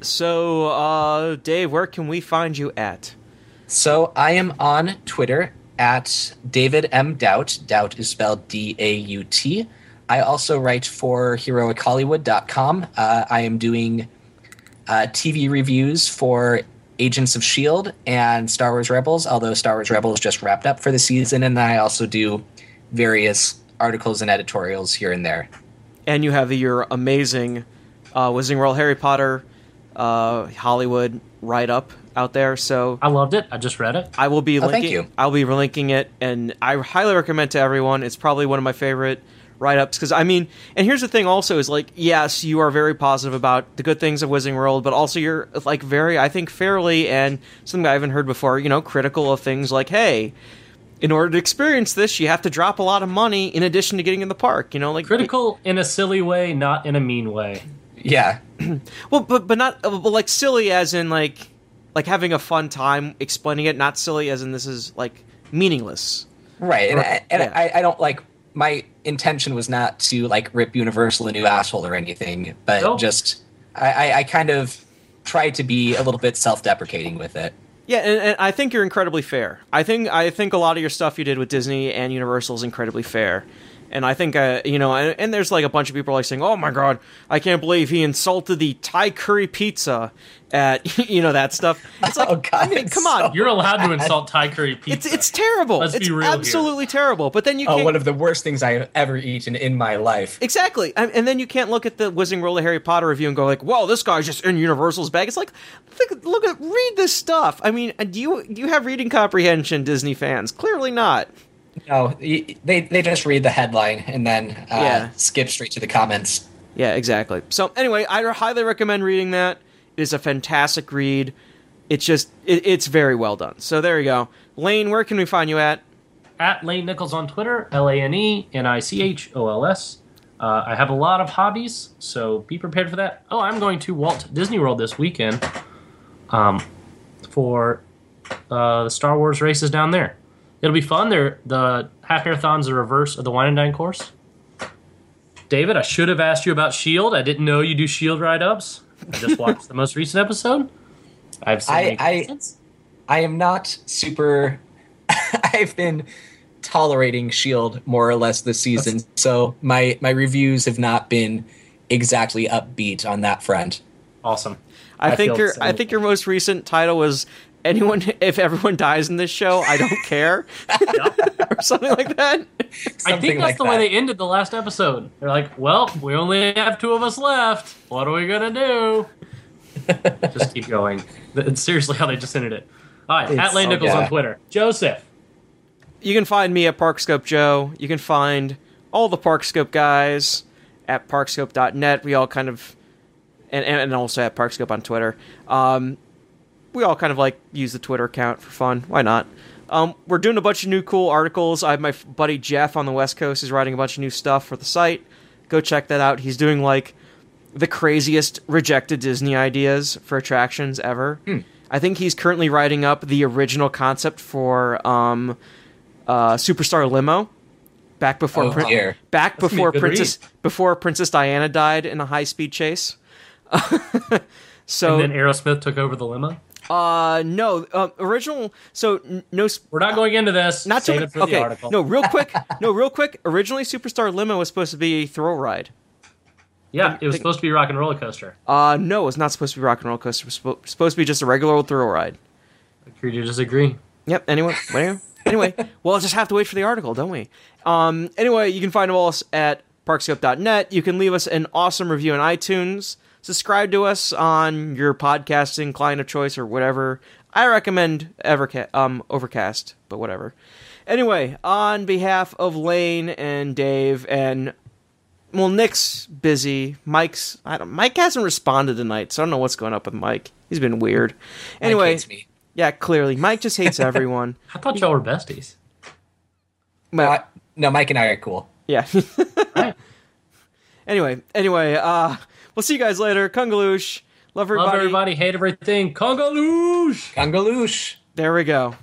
So, uh, Dave, where can we find you at? So I am on Twitter at David M. Daut. Daut is spelled D A U T. I also write for HeroicHollywood.com. Uh, I am doing uh, TV reviews for Agents of S.H.I.E.L.D. And Star Wars Rebels, although Star Wars Rebels just wrapped up for the season. And then I also do various articles and editorials here and there. And you have your amazing uh, Wizarding World Harry Potter uh, Hollywood write up out there. So I loved it. I just read it. I will be Oh, thank linking. you. I'll be linking it, and I highly recommend to everyone. It's probably one of my favorite write ups because I mean, and here's the thing. Also, is like yes, you are very positive about the good things of Wizarding World, but also you're like very, I think, fairly and something I haven't heard before. You know, critical of things like hey. In order to experience this, you have to drop a lot of money in addition to getting in the park. You know, like Critical in a silly way, not in a mean way. Yeah. [CLEARS THROAT] Well, but but not uh, but like silly as in like like having a fun time explaining it, not silly as in this is like meaningless. Right, and, I, and Yeah. I, I don't like my intention was not to like rip Universal a new asshole or anything, but Nope. just I, I, I kind of tried to be a little bit self-deprecating with it. Yeah, and, and I think you're incredibly fair. I think I think a lot of your stuff you did with Disney and Universal is incredibly fair. And I think, uh, you know, and, and there's like a bunch of people like saying, "Oh my god, I can't believe he insulted the Thai curry pizza at [LAUGHS] you know that stuff." It's like, [LAUGHS] Oh, God, I mean, it's come on, You're allowed to insult Thai curry pizza. it's it's terrible. Let's it's be real here. absolutely terrible. But then you Oh, can't. one of the worst things I have ever eaten in my life. Exactly, and and then you can't look at the Wizarding World of Harry Potter review and go like, "Well, this guy's just in Universal's bag." It's like, look, look at read this stuff. I mean, uh, do you do you have reading comprehension, Disney fans? Clearly not. No, they they just read the headline and then uh, Yeah. skip straight to the comments. Yeah, exactly. So anyway, I highly recommend reading that. It is a fantastic read. It's just it, it's very well done. So there you go. Lane, where can we find you at? At Lane Nichols on Twitter, L A N E N I C H O L S. Uh, I have a lot of hobbies, so be prepared for that. Oh, I'm going to Walt Disney World this weekend um, for uh, the Star Wars races down there. It'll be fun. They're, the half marathon's the reverse of the wine and dine course. David, I should have asked you about Shield. I didn't know you do Shield ride ups. I just watched the most recent episode. I've seen I- I- I am not super. [LAUGHS] I've been tolerating Shield more or less this season, so my my reviews have not been exactly upbeat on that front. awesome. I, I think your same I think your most recent title was anyone [LAUGHS] if everyone dies in this show, I don't care. [LAUGHS] or something like that. I think that's like the way they ended the last episode. They're like, "Well, we only have two of us left. What are we gonna do?" [LAUGHS] just keep going. It's seriously how they just ended it. All right, It's- at Lane Nichols yeah. on Twitter. Joseph, You can find me at Parkscope Joe. You can find all the Parkscope guys at parkscope.net. We all kind of, and, and also at Parkscope on Twitter. Um, we all kind of like use the Twitter account for fun. Why not? Um, we're doing a bunch of new cool articles. I have my buddy Jeff on the West Coast is writing a bunch of new stuff for the site. Go check that out. He's doing like the craziest rejected Disney ideas for attractions ever. I think he's currently writing up the original concept for um, uh, Superstar Limo. Back before Oh, Prin- back That's before Princess before Princess Diana died in a high speed chase. [LAUGHS] so and then Aerosmith took over the limo. Uh no uh, original so n- no sp- We're not going into this. not Save to it for okay the article. no real quick [LAUGHS] no real quick originally Superstar Limo was supposed to be a throw ride. yeah, it was supposed to be Rock and Roller Coaster. Uh no, it was not supposed to be rock and Roller coaster. It was spo- supposed to be just a regular old thrill ride. Agree to disagree. Yep. Anyway, anyway, anyway, [LAUGHS] we'll just have to wait for the article, don't we? Um. Anyway, you can find us at parkscope.net. You can leave us an awesome review on iTunes. Subscribe to us on your podcasting client of choice or whatever. I recommend Evercast, um, Overcast, but whatever. Anyway, on behalf of Lane and Dave and well, Nick's busy. Mike's I don't, Mike hasn't responded tonight, so I don't know what's going up with Mike. He's been weird. Mike Anyway, hates me. yeah, clearly Mike just hates [LAUGHS] everyone. I thought y'all were besties. Well, Uh, no, Mike and I are cool. yeah. [LAUGHS] Right. anyway, anyway, uh, we'll see you guys later. Kungaloosh. Love everybody. Love everybody, hate everything. Congaloosh! Gangaloosh. There we go.